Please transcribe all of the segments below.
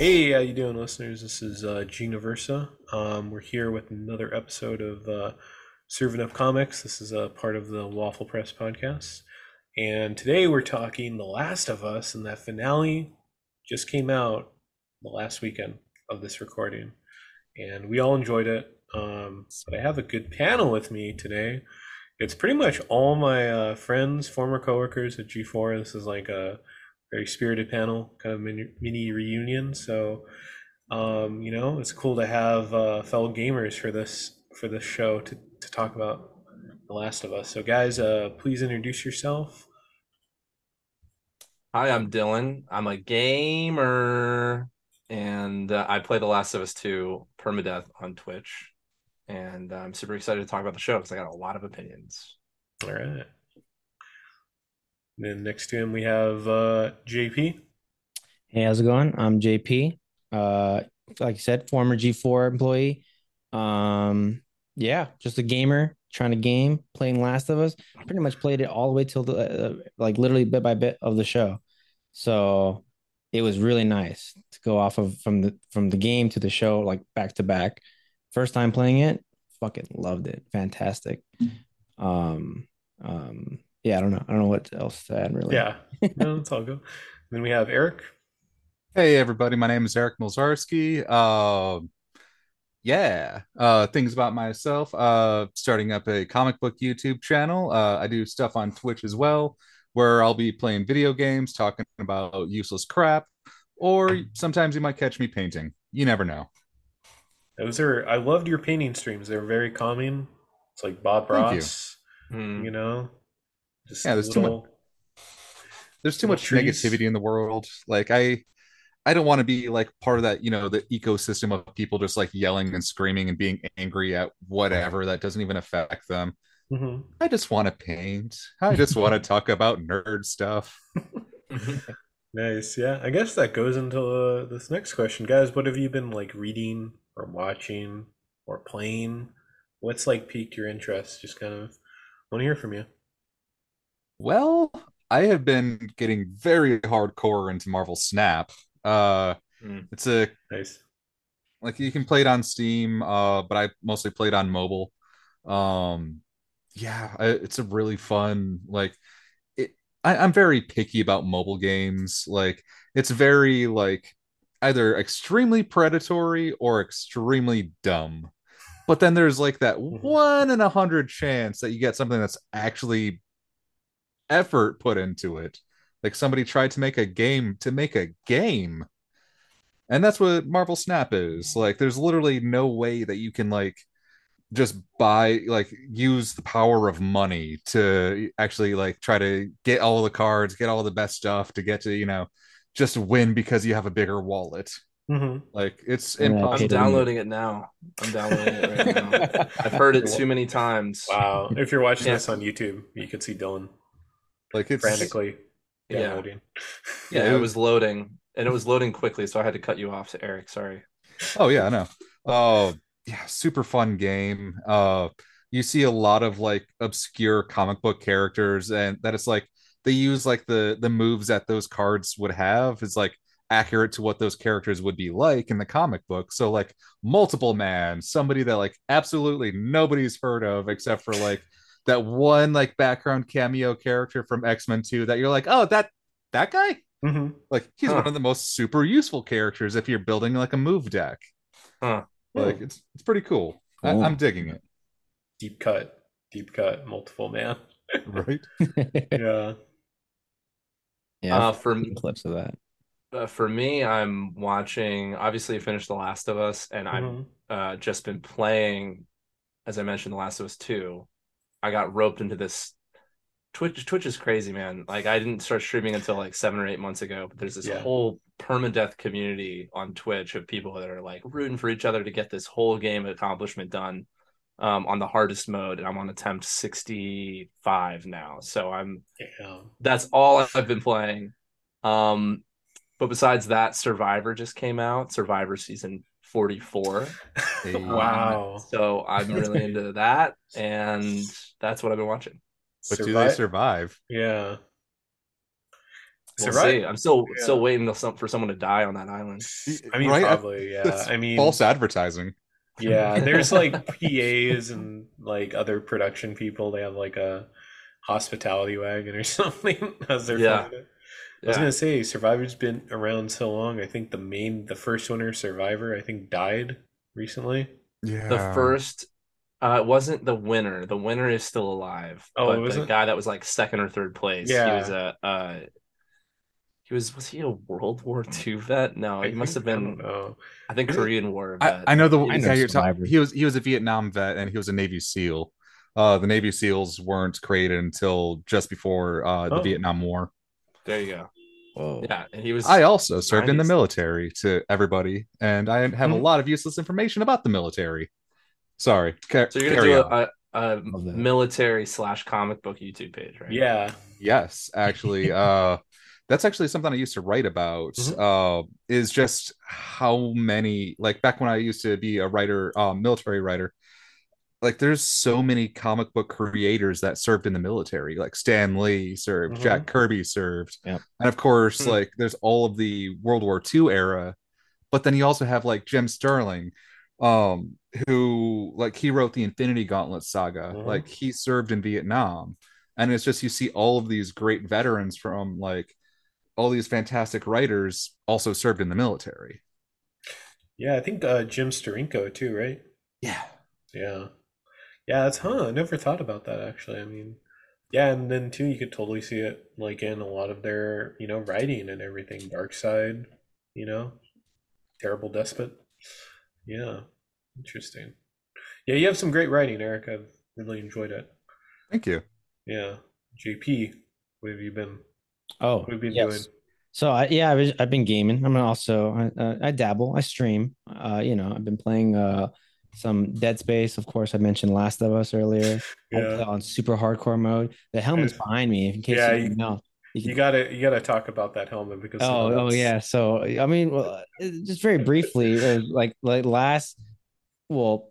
Hey, how you doing, listeners? This is uh, Gina Versa. Um, we're here with another episode of uh, Serving Up Comics. This is a part of the Waffle Press podcast, and today we're talking The Last of Us, and that finale just came out the last weekend of this recording, and we all enjoyed it. Um, but I have a good panel with me today. It's pretty much all my uh, friends, former coworkers at G4. This is like a very spirited panel, kind of mini, mini reunion. So, um, you know, it's cool to have uh, fellow gamers for this for this show to to talk about The Last of Us. So, guys, uh, please introduce yourself. Hi, I'm Dylan. I'm a gamer, and uh, I play The Last of Us 2 permadeath on Twitch, and I'm super excited to talk about the show because I got a lot of opinions. All right. And then next to him we have uh, JP. Hey, how's it going? I'm JP. Uh, like I said, former G4 employee. Um, yeah, just a gamer trying to game, playing Last of Us. Pretty much played it all the way till the uh, like literally bit by bit of the show. So it was really nice to go off of from the from the game to the show like back to back. First time playing it, fucking loved it. Fantastic. Um, um, yeah, I don't know. I don't know what else to add really. Yeah, no, it's all good. Then we have Eric. Hey everybody, my name is Eric Milzarski. Uh, yeah, uh, things about myself. Uh, starting up a comic book YouTube channel. Uh, I do stuff on Twitch as well, where I'll be playing video games, talking about useless crap, or sometimes you might catch me painting. You never know. Those are I loved your painting streams. They're very calming. It's like Bob Thank you. Ross, Hmm. you know. Just Yeah, there's too much. There's too much trees. negativity in the world. Like I, I don't want to be like part of that. You know, the ecosystem of people just like yelling and screaming and being angry at whatever that doesn't even affect them. Mhm. I just want to paint. I just want to talk about nerd stuff. Nice. Yeah, I guess that goes into uh, this next question, guys. What have you been like reading or watching or playing? What's like piqued your interest? Just kind of want to hear from you. Well, I have been getting very hardcore into Marvel Snap. Uh, Hmm. it's a Nice. like you can play it on Steam, uh, but I mostly played on mobile. Um, yeah, I, it's a really fun like it. I, I'm very picky about mobile games. Like it's very like either extremely predatory or extremely dumb. But then there's like that Mhm. one in a hundred chance that you get something that's actually effort put into it. Like somebody tried to make a game to make a game. And that's what Marvel Snap is. Like there's literally no way that you can like just buy like use the power of money to actually like try to get all the cards, get all the best stuff to get to, you know, just win because you have a bigger wallet. hmm Like it's Yeah, I'm downloading it now. I'm downloading it right now. I've heard it too many times. Wow. If you're watching Yeah. this on YouTube, you could see Dylan Like it's frantically Yeah. downloading. Yeah, Yeah, it was loading, and it was loading quickly, so I had to cut you off to Eric. Sorry. Oh yeah, I know. Oh yeah, super fun game. Uh you see a lot of like obscure comic book characters and that it's like they use like the the moves that those cards would have is like accurate to what those characters would be like in the comic book. So like multiple man, somebody that like absolutely nobody's heard of except for like that one like background cameo character from X-Men 2 that you're like, "Oh, that that guy?" hmm Like he's Huh. one of the most super useful characters if you're building like a move deck. Huh. Like it's it's pretty cool. I, i'm digging it. Deep cut, deep cut, multiple man. Right? Yeah. yeah, Uh, for seen clips of that. uh, for me, I'm watching. Obviously, I finished The Last of Us, and I've Mhm. uh, just been playing. As I mentioned, The Last of Us Two. I got roped into this. Twitch Twitch is crazy, man. Like I didn't start streaming until like seven or eight months ago, but there's this Yeah. whole permadeath community on Twitch of people that are like rooting for each other to get this whole game accomplishment done um, on the hardest mode, and I'm on attempt 65 now. So I'm Yeah. that's all I've been playing. Um, but besides that, Survivor just came out. Survivor season 44. Hey. Wow. So I'm really into that, and that's what I've been watching. But do they survive? Yeah. We'll Survive- see. I'm still Yeah. still waiting some, for someone to die on that island. I mean, Right? probably, yeah. That's I mean, false advertising. yeah. There's like PAs and like other production people. They have like a hospitality wagon or something as they're Yeah. flying it. I was Yeah. gonna say, Survivor's been around so long. I think the main, the first winner, Survivor, I think died recently. Yeah. The first, uh, it wasn't the winner. The winner is still alive. Oh, but it the wasn't? guy that was like second or third place. Yeah. He was a. Uh, he was was he a World War II vet? No, he must have think- I been. don't. I think Korean War I, vet. I know the I know you're talking. Survivor. He was he was a Vietnam vet and he was a Navy SEAL. Uh, the Navy SEAls weren't created until just before uh, the Oh. Vietnam War. There you go. Whoa. Yeah, and he was. I also served in the military to everybody, and I have a Hmm. lot of useless information about the military. Sorry. Ca- so you're gonna do on. a, a, a military slash comic book YouTube page, right? Yeah. Yes, actually, uh, that's actually something I used to write about. Mhm. Uh, is just how many like back when I used to be a writer, uh, military writer. Like, there's so many comic book creators that served in the military. Like Stan Lee served, Mhm. Jack Kirby served, Yep. and of course, Hmm. like there's all of the World War II era. But then you also have like Jim Starlin, um, who like he wrote the Infinity Gauntlet saga. Mhm. Like he served in Vietnam and it's just you see all of these great veterans from like all these fantastic writers also served in the military Yeah, I think uh, Jim Steranko too, right? yeah Yeah. Yeah, that's huh. I never thought about that actually. I mean, yeah, and then too, you could totally see it like in a lot of their, you know, writing and everything. Darkseid, you know, Terrible Despot. Yeah, interesting. Yeah, you have some great writing, Eric. I've really enjoyed it. thank you Yeah, JP, what have you been? Oh, What have you been yes. doing? So I, yeah, I've, I've been gaming. I'm also I, uh, I dabble. I stream. Uh, you know, I've been playing uh some Dead Space. Of course, I mentioned Last of Us earlier. Yeah, on super hardcore mode. The helmet's behind me. In case Yeah, you you- know. You you gotta you gotta talk about that helmet because Oh, oh yeah. So I mean, well, just very briefly, uh, like like last, well,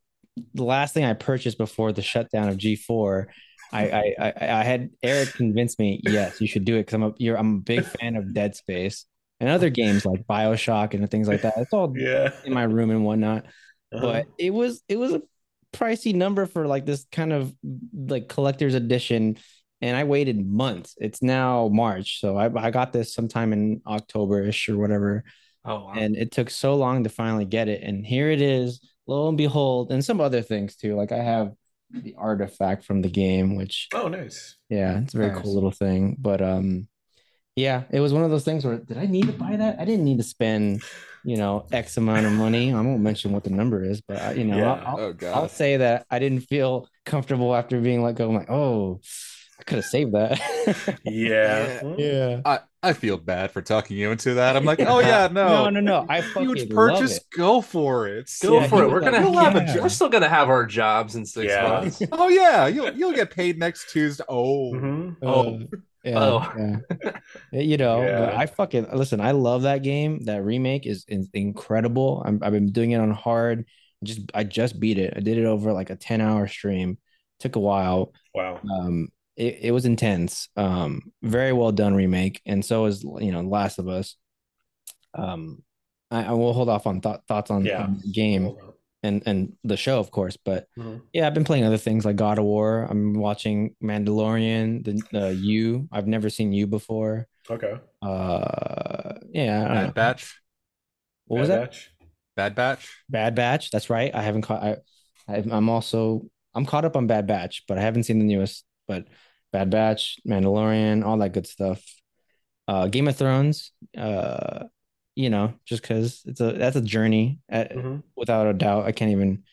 the last thing I purchased before the shutdown of G4, I I I, I had Eric convince me, yes, you should do it because I'm a you're I'm a big fan of Dead Space and other games like Bioshock and things like that. It's all yeah. in my room and whatnot. Uh-huh. But it was it was a pricey number for like this kind of like collector's edition. And I waited months. It's now March. So I, I got this sometime in October-ish or whatever. Oh, wow. And it took so long to finally get it. And here it is, lo and behold, and some other things too. Like I have the artifact from the game, which Oh, nice. yeah, it's a very Nice. cool little thing. But um, yeah, it was one of those things where did I need to buy that? I didn't need to spend, you know, X amount of money. I won't mention what the number is, but I, you know, Yeah. I'll, I'll, oh I'll say that I didn't feel comfortable after being let go. I'm like, oh, I could have saved that. Yeah. Yeah. I, I feel bad for talking you into that i'm like oh yeah no No, no, no. I fucking huge love purchase it. go for it Go Yeah, for it. We're gonna "You'll have a yeah. job." We're still gonna have our jobs in six Yeah. months. oh yeah you'll you'll get paid next tuesday oh mhm. Oh. Uh, yeah, Oh. yeah. You know, Yeah. I fucking listen. I love that game. That remake is, is incredible. I'm, I've been doing it on hard. Just I just beat it. I did it over like a 10 hour stream. Took a while. Wow. Um, it, it was intense. Um, very well done remake, and so is you know Last of Us. Um, I, I will hold off on thought thoughts on, Yeah. on the game. And and the show, of course, but Mhm. yeah, I've been playing other things like God of War. I'm watching Mandalorian, the the You. I've never seen You before. Okay. Uh, yeah, I bad batch What was Bad that? Batch? bad batch Bad Batch. That's right. I haven't caught. I, I I'm also I'm caught up on Bad Batch, but I haven't seen the newest. But Bad Batch, Mandalorian, all that good stuff. Uh, Game of Thrones. Uh, you know, just because it's a that's a journey. At, Mhm. without a doubt. I can't even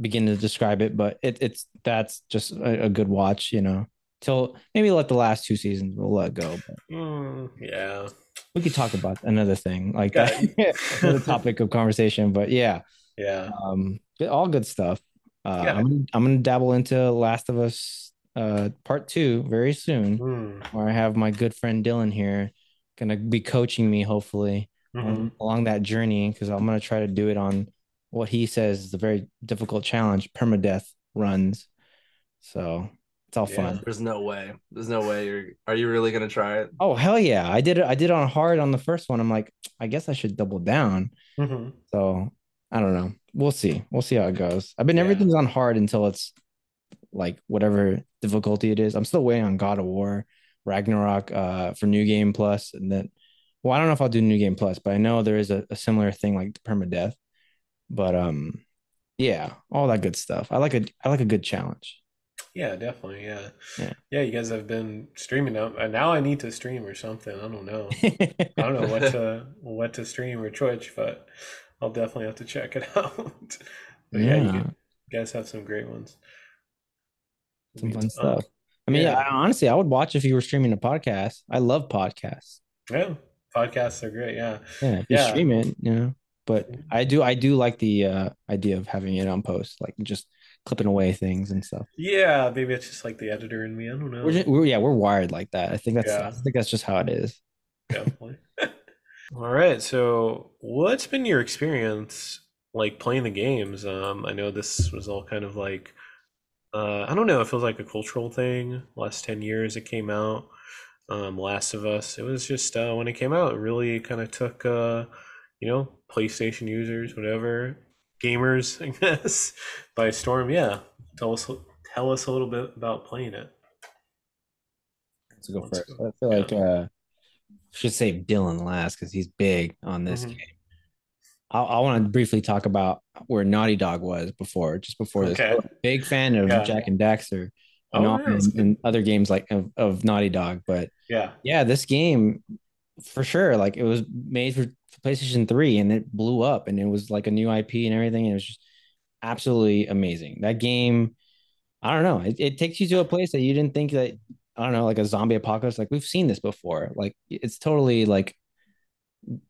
begin to describe it, but it, it's that's just a, a good watch, you know. Till maybe like the last two seasons, we'll let go. But Mm, yeah. we could talk about another thing like Yeah. that, another topic of conversation. But yeah, Yeah. um, all good stuff. Uh, Yeah. I'm gonna, I'm gonna dabble into Last of Us uh part two very soon, Mm, where I have my good friend Dylan here, gonna be coaching me hopefully mhm. along that journey because I'm gonna try to do it on what he says is a very difficult challenge, permadeath runs. So It's all Yeah. fun. There's no way. There's no way you're. Are you really gonna try it? Oh hell yeah! I did it. I did it on hard on the first one. I'm like, I guess I should double down. Mhm. So I don't know. We'll see. We'll see how it goes. I've been Yeah. everything's on hard until it's like whatever difficulty it is. I'm still waiting on God of War, Ragnarok, uh, for New Game Plus, and then well, I don't know if I'll do New Game Plus, but I know there is a, a similar thing like permadeath. But um, yeah, all that good stuff. I like a I like a good challenge. Yeah, definitely. Yeah. Yeah. Yeah, you guys have been streaming now. Now I need to stream or something. I don't know. I don't know what to what to stream or Twitch, but I'll definitely have to check it out. But yeah, you, Yeah. you guys have some great ones. Some fun Um, stuff. I mean, yeah. I, honestly, I would watch if you were streaming a podcast. I love podcasts. Yeah, podcasts are great. Yeah. Yeah, if you Yeah. stream it, you know. But I do, I do like the uh, idea of having it on post, like just clipping away things and stuff. Yeah, maybe it's just like the editor in me. I don't know. We're, just, we're yeah, we're wired like that. I think that's, Yeah. I think that's just how it is. Definitely. All right. So, what's been your experience like playing the games? Um, I know this was all kind of like, uh, I don't know, it feels like a cultural thing. Last 10 years it came out. Um, Last of Us, it was just uh, when it came out, it really kind of took, uh, you know, PlayStation users, whatever, gamers, I guess, by storm. Yeah. Tell us, tell us a little bit about playing it. Go Let's go first, go. I feel like uh, I should say Dylan last because he's big on this Mhm. game. I, I want to briefly talk about where Naughty Dog was before, just before this. Okay. Big fan of Yeah. Jak and Daxter Oh, and, all- yeah, that's and, other games like of, of Naughty Dog, but Yeah. yeah, this game for sure, like it was made for, PlayStation 3 and it blew up and it was like a new IP and everything. And it was just absolutely amazing. That game, I don't know, it, it takes you to a place that you didn't think that, I don't know, like a zombie apocalypse. Like we've seen this before. Like it's totally like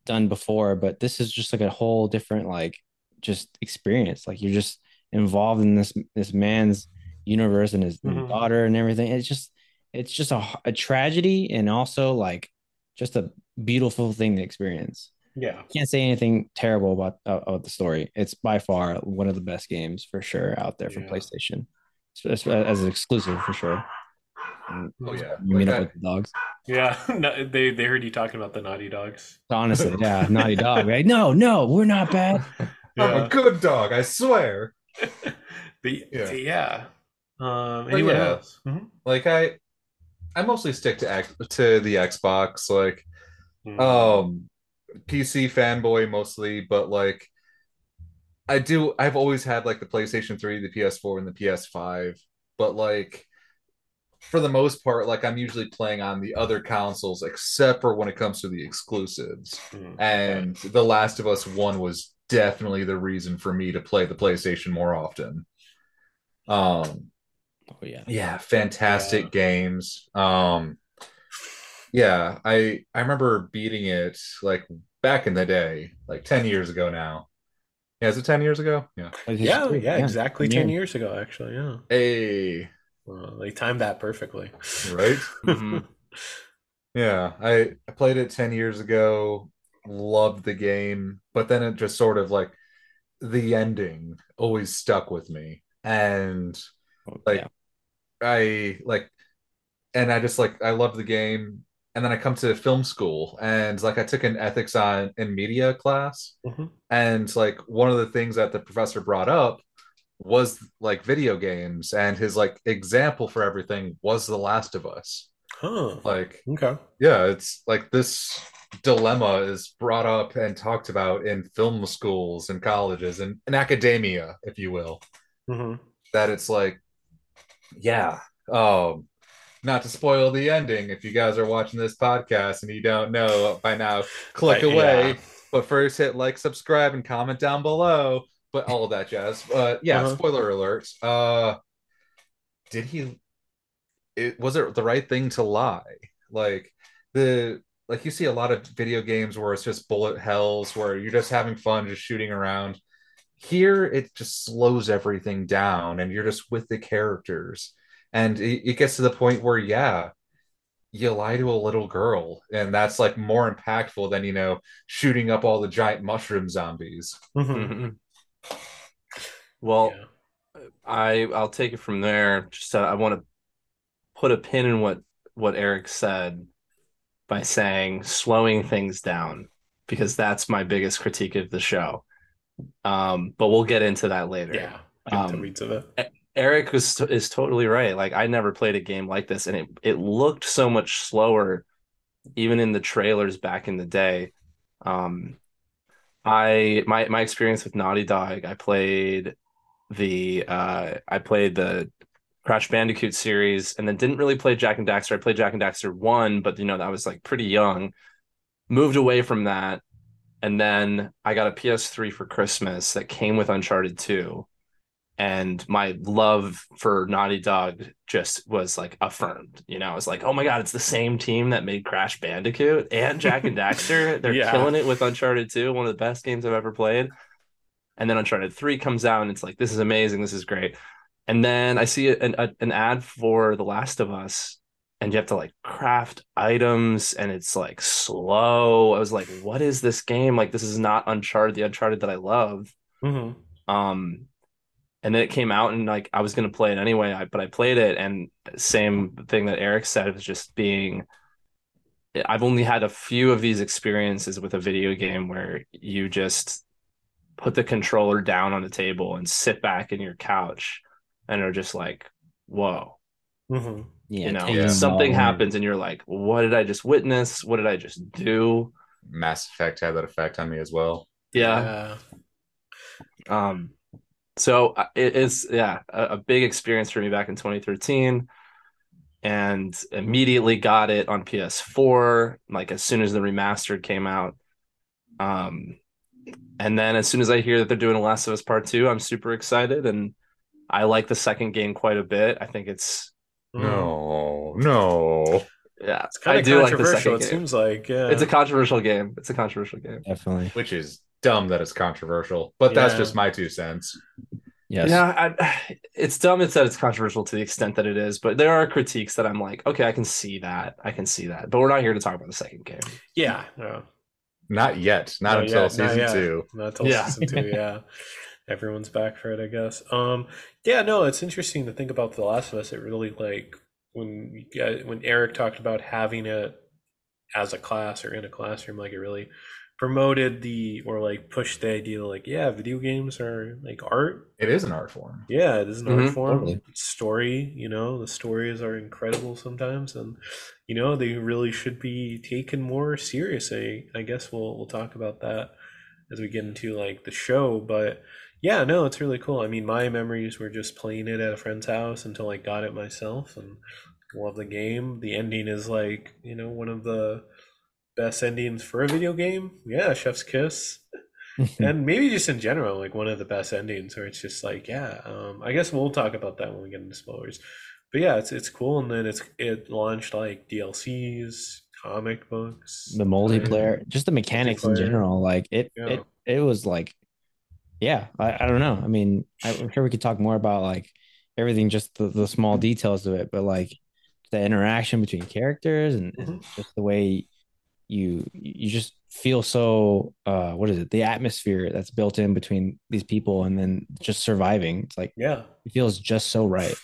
done before, but this is just like a whole different, like just experience. Like you're just involved in this this man's universe and his and Mhm. daughter and everything. It's just it's just a, a tragedy and also like just a beautiful thing to experience. Yeah. Can't say anything terrible about uh, about the story. It's by far one of the best games for sure out there for Yeah. PlayStation, So as, as an exclusive for sure. And Oh yeah. meet Like, up I- with the dogs. Yeah, no, they they heard you talking about the Naughty Dogs. Honestly, yeah, Naughty Dog. Right? No, no, we're not bad. I'm a good dog, I swear. but Yeah. yeah. Yeah. Um, But anyone yeah. else? Mhm. Like I I mostly stick to X to the Xbox, like Mhm. um PC fanboy mostly, but like I do I've always had like the PlayStation 3, the PS4, and the PS5, but like for the most part, like I'm usually playing on the other consoles, except for when it comes to the exclusives. Mhm. And The Last of Us 1 was definitely the reason for me to play the PlayStation more often. Um Oh yeah. yeah, fantastic Yeah. games. Um yeah, I I remember beating it like back in the day, like 10 years ago now. Yeah, is it 10 years ago? Yeah. Like, yeah, yeah, exactly yeah. ten years ago, actually. Yeah, Hey, well, they timed that perfectly. right? Mhm. Yeah, I, I played it 10 years ago, loved the game, but then it just sort of like the ending always stuck with me. And like Yeah. I like and I just like I loved the game. And then I come to film school and like I took an ethics on in media class. Mhm. And like one of the things that the professor brought up was like video games and his like example for everything was The Last of Us. Huh. Like Okay. yeah, it's like this dilemma is brought up and talked about in film schools and colleges and in academia, if you will. hmm That it's like, yeah, um, not to spoil the ending if you guys are watching this podcast and you don't know by now, click But, away. yeah. But first hit like, subscribe, and comment down below. But all of that jazz. But yeah, Uh-huh. spoiler alert. Uh did he it was it the right thing to lie? Like the like you see a lot of video games where it's just bullet hells where you're just having fun, just shooting around. Here it just slows everything down and you're just with the characters. And it, it gets to the point where, yeah, you lie to a little girl, and that's like more impactful than, you know, shooting up all the giant mushroom zombies. hmm Mhm. Well, Yeah. I I'll take it from there. Just uh, I want to put a pin in what what Eric said by saying slowing things down because that's my biggest critique of the show. Um, but we'll get into that later. Yeah. Um, weeds of it. Eric was is totally right. Like I never played a game like this, and it it looked so much slower, even in the trailers back in the day. Um, I my my experience with Naughty Dog, I played the uh I played the Crash Bandicoot series, and then didn't really play Jak and Daxter. I played Jak and Daxter one, but you know that was like pretty young. Moved away from that, and then I got a PS3 for Christmas that came with Uncharted 2 and my love for Naughty Dog just was like affirmed. You know, I was like, oh my god, it's the same team that made Crash Bandicoot and Jak and Daxter. They're Yeah. killing it with Uncharted 2, one of the best games I've ever played. And then Uncharted 3 comes out, and it's like, this is amazing, this is great. And then I see an, a, an ad for The Last of Us, and you have to like craft items, and it's like slow. I was like, what is this game? Like, this is not Uncharted, the Uncharted that I love. Mhm. Um, and then it came out, and like I was gonna play it anyway, I, but I played it, and same thing that Eric said was just being. I've only had a few of these experiences with a video game where you just put the controller down on the table and sit back in your couch, and are just like, "Whoa." Mhm. Yeah, you know, taking it something all happens, and you're like, "What did I just witness? What did I just do?" Mass Effect had that effect on me as well. Yeah. Um, so uh, it is, yeah, a, a big experience for me back in 2013, and immediately got it on PS4, like as soon as the remastered came out. Um, and then as soon as I hear that they're doing Last of Us Part Two, I'm super excited, and I like the second game quite a bit. I think it's. Mm. No, no. yeah, It's kind I of do like the controversial. second it game. seems like yeah. It's a controversial game. It's a controversial game. Definitely. Which is dumb that it's controversial, but that's just my two cents. Yes. Yeah, I, it's dumb. It's that it's controversial to the extent that it is, but there are critiques that I'm like, okay, I can see that. I can see that. But we're not here to talk about the second game. yeah. No. Not yet. Not Not until yet, not season yet. two. Not until Yeah. season two, yeah. Everyone's back for it, I guess. Um, yeah, no, it's interesting to think about The Last of Us. It really like when you when Eric talked about having it as a class or in a classroom, like it really promoted the or like pushed the idea like, yeah, video games are like art. It is an art form. Yeah, it is an art Mhm, form. totally. Story, you know, the stories are incredible sometimes, and you know they really should be taken more seriously. I guess we'll we'll talk about that as we get into like the show, but yeah, no, it's really cool. I mean, my memories were just playing it at a friend's house until I got it myself, and love the game. The ending is like you know one of the best endings for a video game. Yeah, Chef's Kiss and maybe just in general, like one of the best endings, where it's just like, yeah. Um, I guess we'll talk about that when we get into spoilers. But yeah, it's it's cool, and then it's it launched like DLCs, comic books, the multiplayer, just the mechanics in general. Like it, Yeah. it, it was like, yeah, I, I don't know. I mean, I'm sure we could talk more about like everything, just the, the small details of it, but like the interaction between characters and, and just the way you you just feel so uh what is it the atmosphere that's built in between these people and then just surviving it's like Yeah, it feels just so right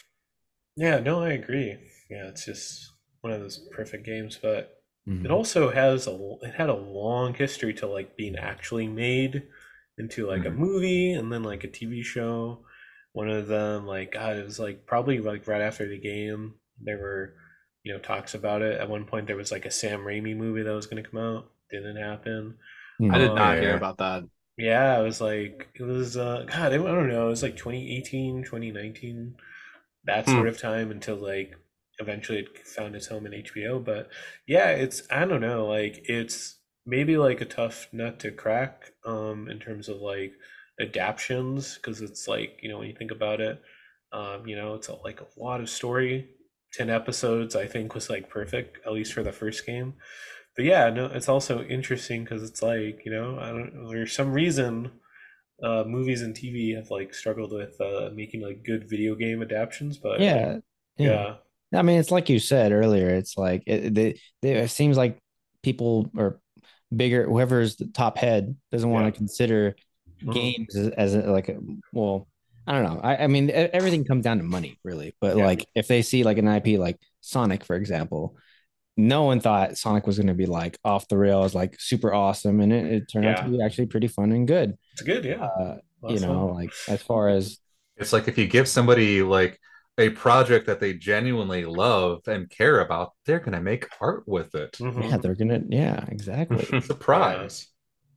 yeah. No, I agree. Yeah, it's just one of those perfect games, but Mhm. it also has a it had a long history to like being actually made into like a Mhm. movie and then like a TV show. One of them, like God, it was like probably like right after the game, there were you know talks about it. At one point, there was like a Sam Raimi movie that was going to come out, didn't happen. Mhm. I did Oh, not hear about that. Yeah, it was like it was uh God, I don't know, it was like 2018, 2019, that Hmm. sort of time until like eventually it found its home in HBO. But yeah, it's I don't know, like it's maybe like a tough nut to crack um in terms of like adaptions because it's like, you know, when you think about it, um, you know, it's a, like a lot of story. 10 episodes I think was like perfect at least for the first game but yeah, no, it's also interesting because it's like you know, I don't. There's some reason uh, movies and TV have like struggled with uh, making like good video game adaptations, but yeah yeah, I mean, it's like you said earlier. It's like it, they, they, it seems like people or bigger, whoever's the top head doesn't want Yeah. to consider Mhm. games as, as a, like a, well, I don't know. I, I mean, everything comes down to money, really. But Yeah. like, if they see like an IP like Sonic, for example. No one thought Sonic was going to be like off the rails, like super awesome, and it, it turned out to be actually pretty fun and good. It's good, yeah. Uh, you know, fun. like as far as It's like if you give somebody like a project that they genuinely love and care about, they're gonna make art with it. Mhm. yeah, they're gonna yeah, exactly. Surprise.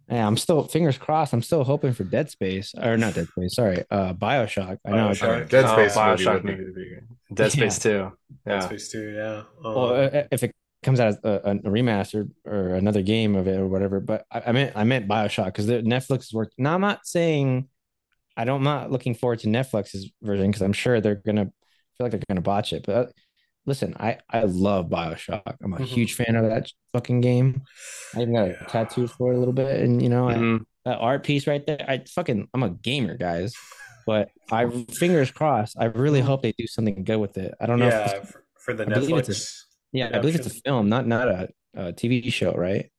Yeah, I'm still fingers crossed. I'm still hoping for Dead Space or not Dead Space. Sorry, uh, Bioshock. I know. Bioshock. I mean, Dead Oh, Space movie Bioshock would be- movie would be great. Dead Space 2. Dead Yeah. Space 2, yeah. Um, Well, uh, if it comes out as a, a remaster or another game of it or whatever, but I, I meant I meant Bioshock because Netflix is working. Now I'm not saying I don't. I'm not looking forward to Netflix's version because I'm sure they're gonna feel like they're gonna botch it. But uh, listen, I I love Bioshock. I'm a Mhm. huge fan of that fucking game. I even got a Yeah. tattoo for it a little bit, and you know, I- Mhm. that art piece right there. I fucking I'm a gamer, guys. But I fingers crossed. I really hope they do something good with it. I don't know. yeah, it's- for, for the I believe it's a- Netflix. yeah, I believe it's a film, not not a, a TV show, right?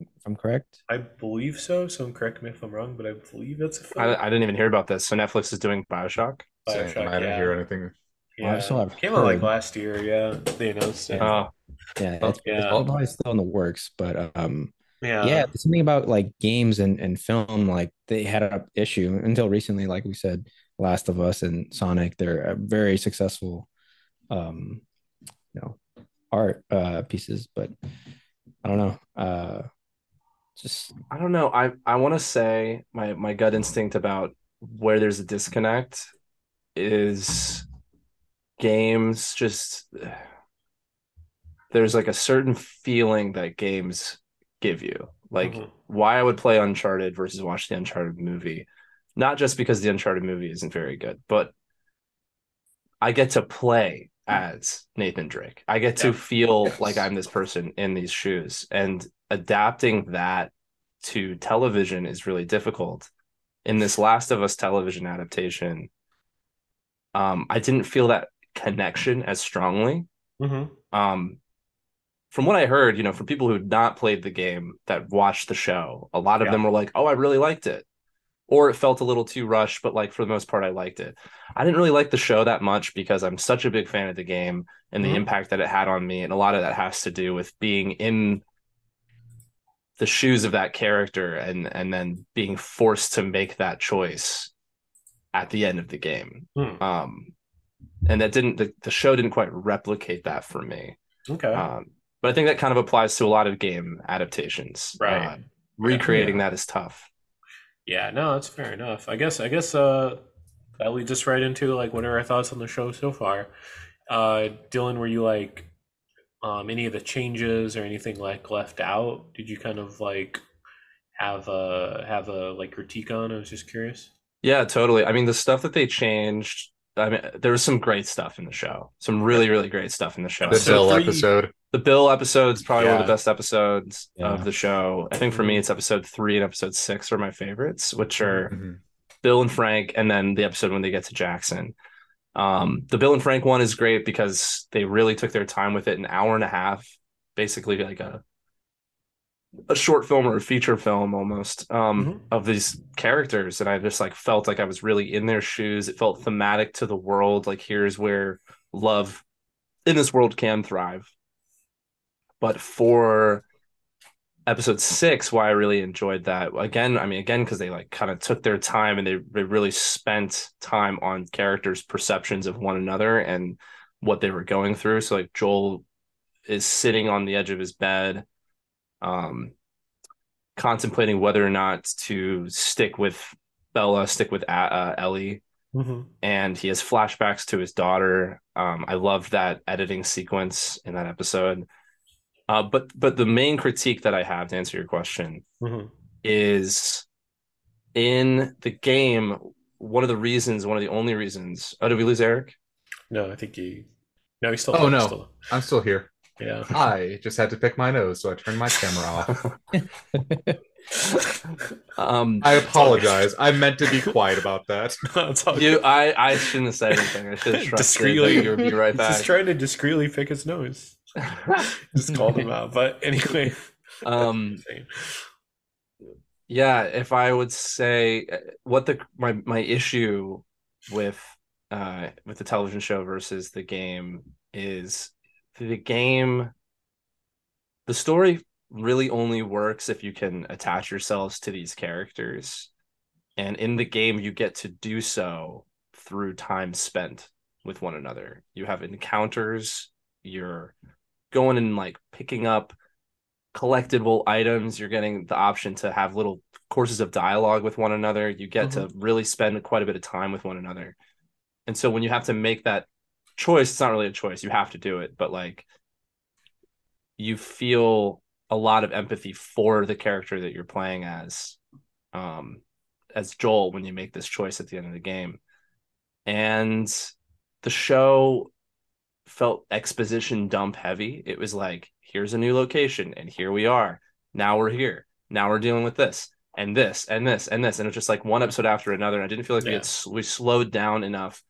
If I'm correct. I believe so. Someone correct me if I'm wrong, but I believe it's a film. I, I didn't even hear about this. So Netflix is doing Bioshock. Same. Bioshock, I didn't yeah. hear anything. Yeah, I saw it came out like last year. Yeah, they announced it. Oh, Yeah, Oh, it's, yeah. it's probably still in the works, but um, yeah, yeah, something about like games and, and film, like they had an issue until recently, like we said, Last of Us and Sonic, they're very successful, um, you know, art uh pieces, but I don't know, uh, just I don't know. I I want to say my my gut instinct about where there's a disconnect is games just there's like a certain feeling that games give you. Like Mhm. why I would play Uncharted versus watch the Uncharted movie. Not just because the Uncharted movie isn't very good, but I get to play as Nathan Drake. I get to feel Yes. like I'm this person in these shoes. And adapting that to television is really difficult. In this Last of Us television adaptation, um, I didn't feel that connection as strongly. Mhm. Um, from what I heard, you know, from people who had not played the game that watched the show, a lot of Yeah. them were like, "Oh, I really liked it," or it felt a little too rushed, but like for the most part, I liked it. I didn't really like the show that much because I'm such a big fan of the game and the Mhm. impact that it had on me, and a lot of that has to do with being in the shoes of that character and and then being forced to make that choice at the end of the game. Hmm. Um, and that didn't the, the show didn't quite replicate that for me. Okay. Um, but I think that kind of applies to a lot of game adaptations. Right. Uh, recreating that is tough. Yeah, no, that's fair enough. I guess I guess uh that leads us right into like what are our thoughts on the show so far. Uh Dylan, were you like um any of the changes or anything like left out? Did you kind of like have a have a like critique on? I was just curious. Yeah, totally. I mean, the stuff that they changed. I mean, there was some great stuff in the show. Some really, really great stuff in the show. The So Bill three- episode. The Bill episode's probably one of the best episodes Yeah. of the show. I think for me, it's episode three and episode six are my favorites, which are Mhm. Bill and Frank, and then the episode when they get to Jackson. Um, the Bill and Frank one is great because they really took their time with it, an hour and a half, basically like a a short film or a feature film almost um, Mhm. of these characters, and I just like felt like I was really in their shoes. It felt thematic to the world. Like here's where love in this world can thrive. But for episode six, why I really enjoyed that again, I mean, again, because they like kind of took their time and they, they really spent time on characters' perceptions of one another and what they were going through. So like Joel is sitting on the edge of his bed, um, contemplating whether or not to stick with Bella, stick with uh, Ellie Mm-hmm. and he has flashbacks to his daughter. Um, I love that editing sequence in that episode. Uh, but but the main critique that I have to answer your question Mm-hmm. is in the game. One of the reasons, one of the only reasons. Oh, did we lose Eric? No, I think he no he's still Oh, no. still- I'm still here. Yeah. I just had to pick my nose, so I turned my camera off. um, I apologize. I meant to be quiet about that. It's all you. I, I shouldn't have said anything. I should have trusted Discreetly. that you would be right He's just trying to discreetly pick his nose. Just called him out. But anyway. um, yeah if i would say uh, what the my my issue with uh with the television show versus the game is the game the story really only works if you can attach yourselves to these characters. And in the game you get to do so through time spent with one another. You have encounters you're going and like picking up collectible items you're getting the option to have little courses of dialogue with one another. You get to mm-hmm. really spend quite a bit of time with one another. And so when you have to make that choice it's not really a choice. You have to do it but like you feel a lot of empathy for the character that you're playing as um as Joel when you make this choice at the end of the game. And the show felt exposition dump heavy. It was like here's a new location and here we are. Now we're here. Now we're dealing with this and this and this and this. And it's just like one episode after another and i didn't feel like we, had, we slowed down enough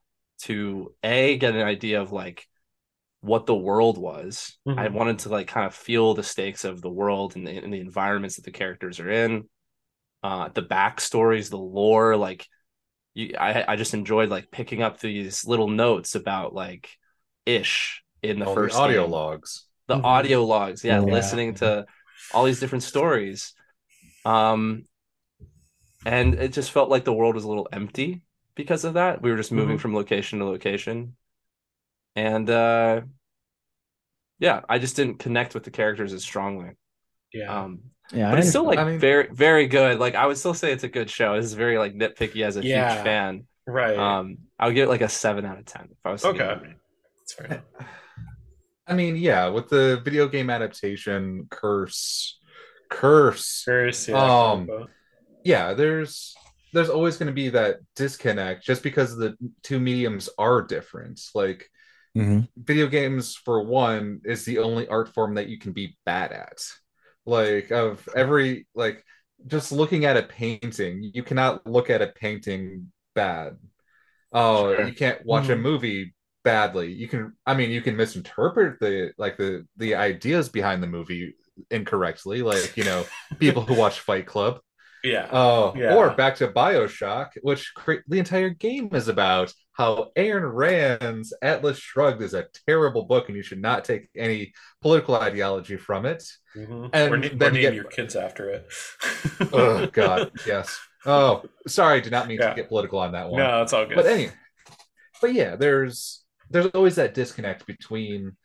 to a get an idea of like what the world was i Mhm. wanted to like kind of feel the stakes of the world and the, and the environments that the characters are in uh the backstories the lore like you i i just enjoyed like picking up these little notes about like ish in the All first the audio game logs. the Mhm. audio logs yeah, Yeah. listening to all these different stories um and it just felt like the world was a little empty because of that we were just moving Mhm. from location to location and uh yeah i just didn't connect with the characters as strongly Yeah. um Yeah, but I it's still like I mean- very very good like i would still say it's a good show this is very like nitpicky as a Yeah. huge fan right. um i would give it like a seven out of ten if i was to Okay. it. That's fair enough. I mean, yeah, with the video game adaptation curse, curse. First, yeah, Um, combo. Yeah, there's there's always going to be that disconnect just because the two mediums are different. Like Mhm. video games, for one, is the only art form that you can be bad at. Like of every like just looking at a painting, you cannot look at a painting bad. Oh, Sure. you can't watch a Mhm. movie badly. You can I mean you can misinterpret the like the the ideas behind the movie incorrectly, like you know, people who watch Fight Club. Yeah. Oh, Yeah. or back to Bioshock, which cre- the entire game is about how Ayn Rand's Atlas Shrugged is a terrible book, and you should not take any political ideology from it. Mhm. and or, na- then name get- your kids after it. Oh God, yes. Oh, sorry, did not mean Yeah. to get political on that one. No, it's all good. But anyway, but yeah, there's there's always that disconnect between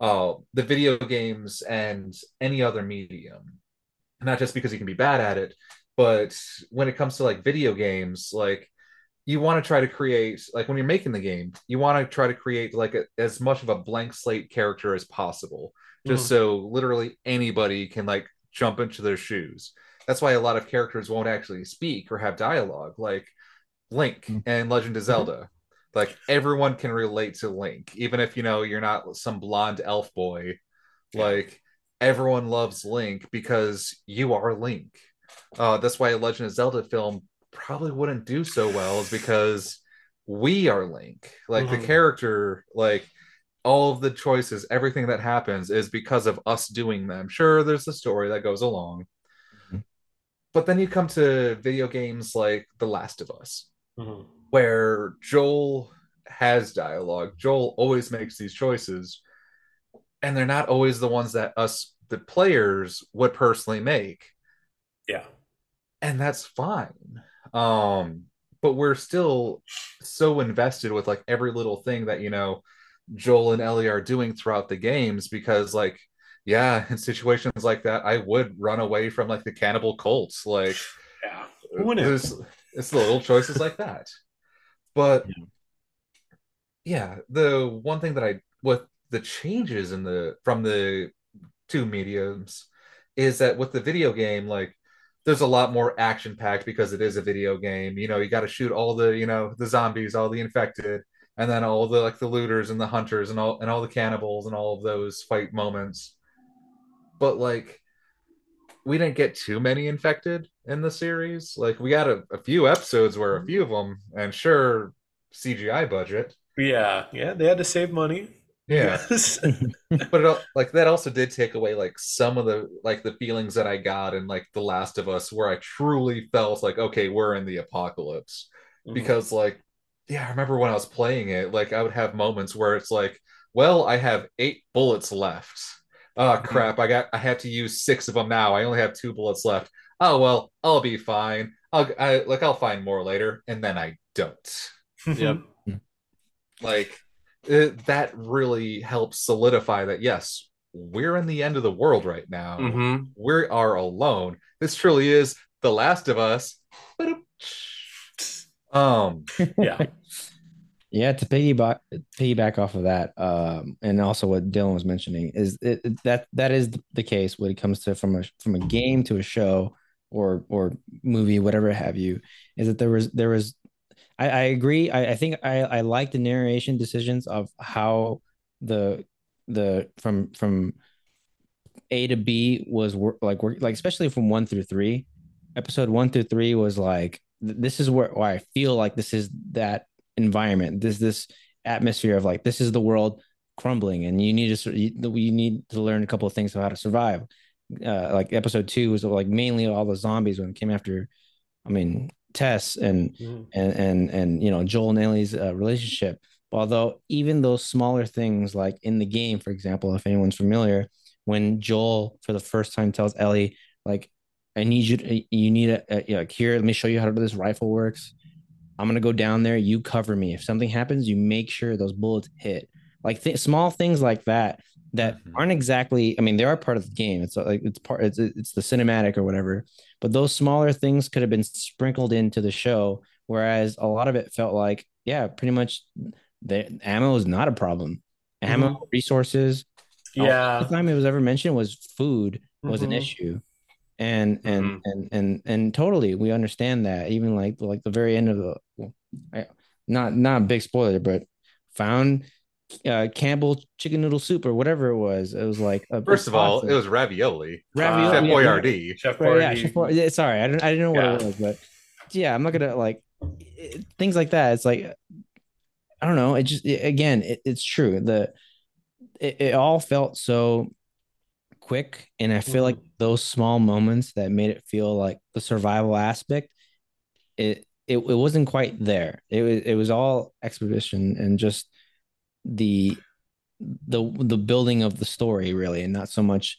uh the video games and any other medium. Not just because you can be bad at it, but when it comes to like video games, like you want to try to create like when you're making the game, you want to try to create like a, as much of a blank slate character as possible, just Mhm. so literally anybody can like jump into their shoes. That's why a lot of characters won't actually speak or have dialogue, like Link Mhm. and Legend of Zelda. Like everyone can relate to Link, even if you know you're not some blonde elf boy. Yeah. Like everyone loves Link because you are Link. Uh, that's why a Legend of Zelda film probably wouldn't do so well, is because we are Link. Like Mhm. the character, like all of the choices, everything that happens is because of us doing them. Sure, there's the story that goes along. Mhm. But then you come to video games like The Last of Us, Mhm. where Joel has dialogue. Joel always makes these choices, and they're not always the ones that us, the players, would personally make. Yeah. And that's fine. Um, but we're still so invested with like every little thing that, you know, Joel and Ellie are doing throughout the games because, like, yeah, in situations like that, I would run away from like the cannibal cults. Like, Yeah. Who wouldn't? there's it's the little choices like that. But Yeah. yeah, the one thing that I with the changes in the from the two mediums is that with the video game, like there's a lot more action packed because it is a video game. You know, you got to shoot all the you know the zombies, all the infected, and then all the like the looters and the hunters and all and all the cannibals and all of those fight moments. But like we didn't get too many infected in the series. Like we got a, a few episodes where a mm-hmm. few of them, and sure, CGI budget. Yeah. Yeah. They had to save money. Yeah, but it, like that also did take away like some of the like the feelings that I got in like The Last of Us, where I truly felt like okay, we're in the apocalypse. Mhm. Because like, yeah, I remember when I was playing it, like I would have moments where it's like, well, I have eight bullets left. Oh Mm-hmm. crap! I got I have to use six of them now. I only have two bullets left. Oh well, I'll be fine. I'll I like I'll find more later, and then I don't. Yep. Like it, that really helps solidify that yes, we're in the end of the world right now. hmm We are alone. This truly is the Last of Us. Um, yeah. Yeah, to piggyback piggyback off of that, um, and also what Dylan was mentioning is it, it- that that is the case when it comes to from a from a game to a show or or movie, whatever have you, is that there was there was I, I agree. I, I think I, I like the narration decisions of how the the from from A to B was like work like especially from one through three. Episode one through three was like th- this is where, where I feel like this is that environment. This this atmosphere of like this is the world crumbling, and you need to you, you need to learn a couple of things about how to survive. Uh, like episode two was like mainly all the zombies when it came after. I mean Tess and Mhm. and and and you know Joel and Ellie's uh, relationship. Although even those smaller things, like in the game, for example, if anyone's familiar, when Joel for the first time tells Ellie, like, "I need you, to, you need a, a like here, let me show you how this rifle works. I'm gonna go down there. You cover me. If something happens, you make sure those bullets hit. Like th- small things like that that Mhm. aren't exactly. I mean, they are part of the game. It's like it's part. It's it's the cinematic or whatever. But those smaller things could have been sprinkled into the show, whereas a lot of it felt like, yeah, pretty much the ammo is not a problem. Ammo, resources. all- Yeah. The time it was ever mentioned was food was an Mhm. issue. And and Mhm. and and and totally we understand that. Even like like the very end of the well, I, not not a big spoiler, but found uh Campbell chicken noodle soup or whatever it was. It was like a, first of all, it was ravioli. ravioli. Chef yeah, Boyardee. Chef Right, yeah, Chef Boy- yeah, sorry, I didn't I didn't know what it was, but yeah, I'm not gonna like it- things like that. It's like I don't know. It just it- again, it, it's true. The it, it all felt so quick, and I feel like those small moments that made it feel like the survival aspect, it it, it wasn't quite there. It was it was all exposition and just the the the building of the story really, and not so much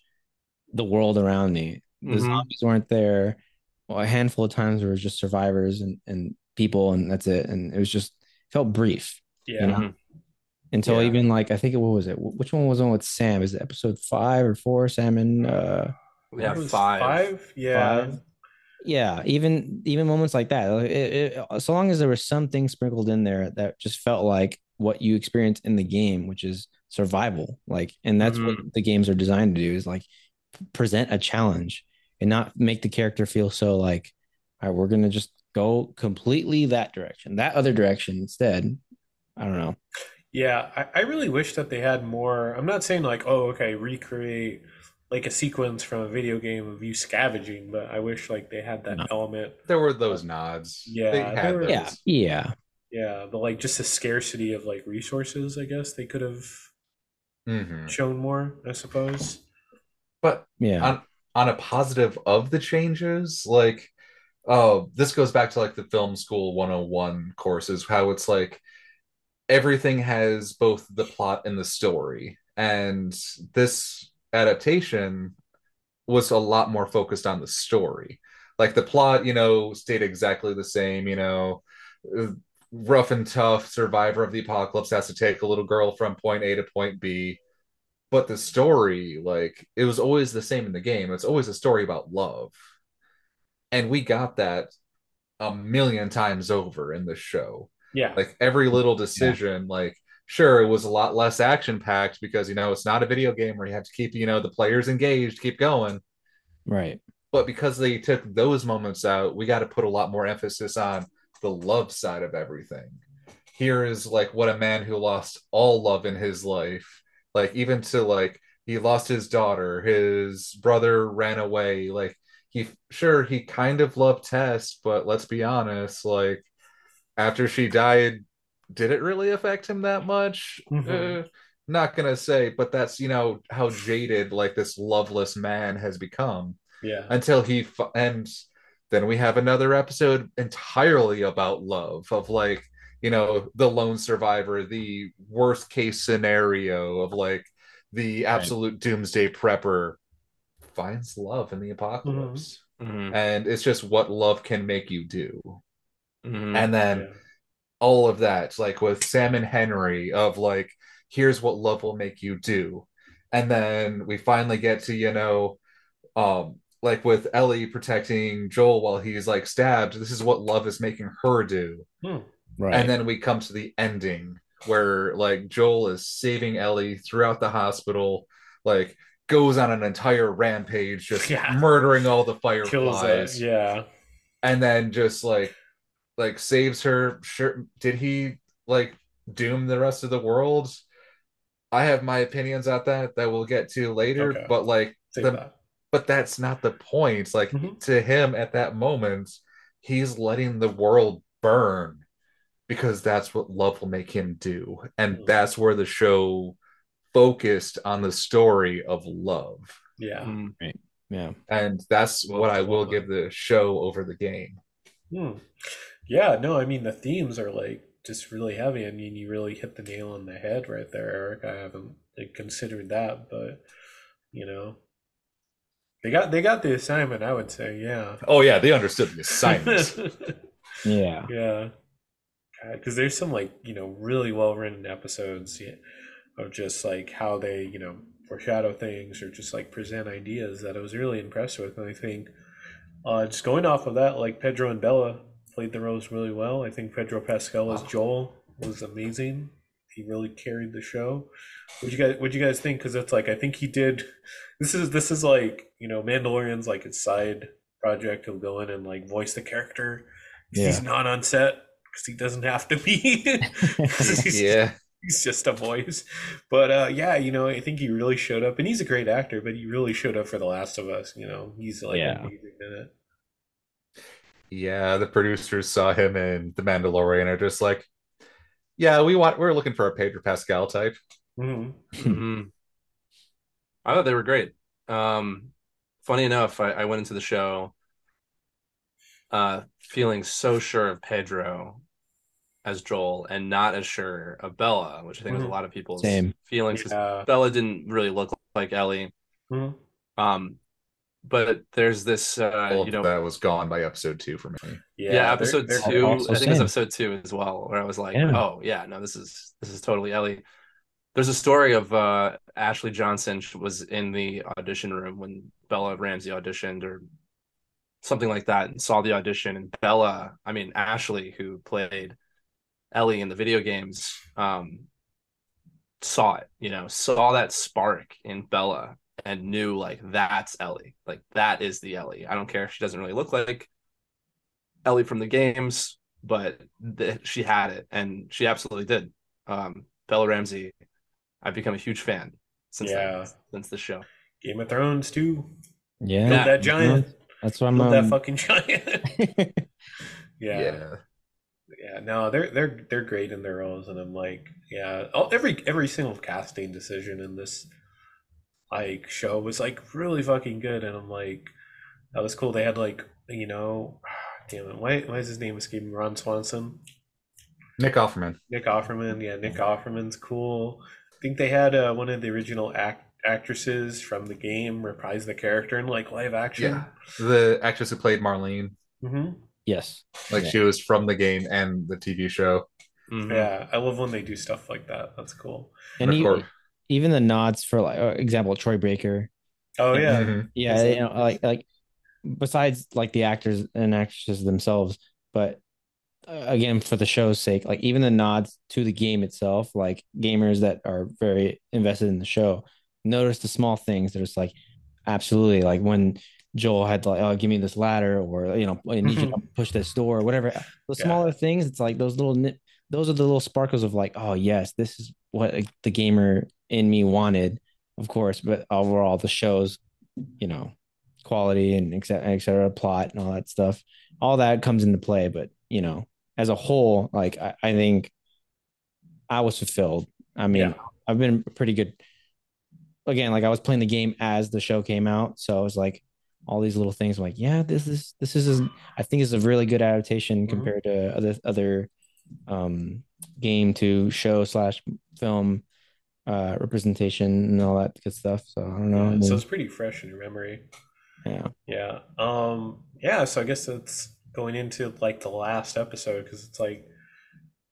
the world around me. The Mhm. zombies weren't there. Well, a handful of times there was just survivors and and people, and that's it. And it was just felt brief Yeah. you know? until Yeah. even like I think it what was it? Which one was on with Sam? Is it episode five or four? Sam and uh We have That was five. Five? Yeah. Five. yeah, even even moments like that. It, it, so long as there was something sprinkled in there that just felt like what you experience in the game, which is survival. Like, and that's what mm-hmm. the games are designed to do is like present a challenge and not make the character feel so like, all right, we're gonna just go completely that direction, that other direction instead. I don't know. Yeah, I, I really wish that they had more. I'm not saying like, oh, okay, recreate like a sequence from a video game of you scavenging, but I wish like they had that No. element. There were those nods. Yeah, they had were- those. Yeah, yeah. Yeah, but like just the scarcity of like resources, I guess they could have Mhm. shown more, I suppose. But Yeah. on on a positive of the changes, like oh, this goes back to like the film school 101 courses, how it's like everything has both the plot and the story. And this adaptation was a lot more focused on the story. Like the plot, you know, stayed exactly the same, you know, rough and tough survivor of the apocalypse has to take a little girl from point A to point B. But the story, like, it was always the same in the game. It's always a story about love. And we got that a million times over in the show Yeah, like every little decision like sure it was a lot less action packed because you know it's not a video game where you have to keep you know the players engaged keep going Right. but because they took those moments out we got to put a lot more emphasis on the love side of everything. Here is like what a man who lost all love in his life like even to like he lost his daughter his brother ran away like he sure he kind of loved tess but let's be honest like after she died did it really affect him that much? Mhm. Uh, not gonna say but that's you know how jaded like this loveless man has become yeah, until he f- and then we have another episode entirely about love of like you know the lone survivor the worst case scenario of like the absolute doomsday prepper finds love in the apocalypse Mhm. and it's just what love can make you do Mhm. and then Yeah. all of that like with sam and henry of like here's what love will make you do and then we finally get to you know um like with ellie protecting joel while he's like stabbed this is what love is making her do Hmm. Right. and then we come to the ending where like joel is saving ellie throughout the hospital like goes on an entire rampage just Yeah. murdering all the Kills fireflies. Yeah. and then just like like saves her sure did he like doom the rest of the world i have my opinions at that that we'll get to later Okay. but like Save the, that. But that's not the point like Mhm. to him at that moment he's letting the world burn because that's what love will make him do and Mhm. that's where the show focused on the story of love Yeah. Mhm. yeah. and that's Well, what i will well give the show over the game Hmm. Yeah, no, I mean the themes are like just really heavy. I mean, you really hit the nail on the head right there, Eric. I haven't considered that, but you know, they got they got the assignment. I would say, yeah. oh yeah they understood the assignment Yeah. yeah, because there's some like you know really well written episodes yeah, of just like how they you know foreshadow things or just like present ideas that I was really impressed with, and I think uh, just going off of that, like Pedro and Bella played the roles really well. I think Pedro Pascal as Joel was amazing. He really carried the show. What you guys? What you guys think? Because it's like I think he did. This is this is like you know Mandalorian's like his side project. He'll go in and like voice the character. 'cause He's not on set because he doesn't have to be. he's, yeah he's just a voice. But uh, yeah, you know, I think he really showed up, and he's a great actor. But he really showed up for The Last of Us. You know, he's like Yeah. amazing in it. Yeah, the producers saw him in The Mandalorian and are just like, yeah, we want we're looking for a Pedro Pascal type. hmm Mhm. I thought they were great. Um, funny enough, I, I went into the show uh, feeling so sure of Pedro as Joel and not as sure of Bella, which I think was a Mhm. lot of people's Same. feelings. 'cause Yeah. Bella didn't really look like Ellie. Mhm. Um, but there's this, uh, you know, that was gone by episode two for me. yeah, they're- episode they're- two. I think it's same. episode two as well, where I was like, Yeah. "Oh yeah, no, this is this is totally Ellie." There's a story of uh, Ashley Johnson was in the audition room when Bella Ramsey auditioned, or something like that, and saw the audition. And Bella, I mean Ashley, who played Ellie in the video games, um, saw it. You know, saw that spark in Bella and knew like that's Ellie. Like that is the Ellie. I don't care if she doesn't really look like Ellie from the games, but th- she had it, and she absolutely did. Um, Bella Ramsey, I've become a huge fan since Yeah. then, since the show. Game of Thrones too. Yeah. Build that giant. That's why I'm. Build that Um, fucking giant. yeah. Yeah. Yeah, no, they're they're they're great in their roles, and I'm like, yeah, all, every every single casting decision in this like show was like really fucking good, and I'm like, that was cool. They had like, you know, damn it, why why is his name escaping? Ron Swanson, Nick Offerman. Nick Offerman, yeah, Nick Offerman's cool. I think they had uh, one of the original act actresses from the game reprise the character in like live action. Yeah. The actress who played Marlene. hmm yes. Like Yeah. she was from the game and the TV show. Mhm. Yeah, I love when they do stuff like that. That's cool. And of e- even the nods for like, uh, example, Troy Baker. Oh yeah, Mhm. Yeah, Is you know, like like besides like the actors and actresses themselves, but again for the show's sake, like even the nods to the game itself, like gamers that are very invested in the show, notice the small things. There's like absolutely like when Joel had like, oh, give me this ladder, or you know, I need you to mm-hmm. push this door, or whatever. The Yeah. smaller things, it's like those little nit. Those are the little sparkles of like, oh yes, this is what the gamer in me wanted, of course. But overall, the show's, you know, quality and et cetera, et cetera, plot and all that stuff, all that comes into play. But you know, as a whole, like I, I think I was fulfilled. I mean, Yeah. I've been pretty good. Again, like I was playing the game as the show came out, so I was like, all these little things. I'm like, yeah, this is this is, I think, is a really good adaptation Mhm. compared to other other um game to show slash film uh representation and all that good stuff. So I don't know. I mean, so it's pretty fresh in your memory. yeah. Yeah. Um. Yeah. So I guess it's going into like the last episode because it's like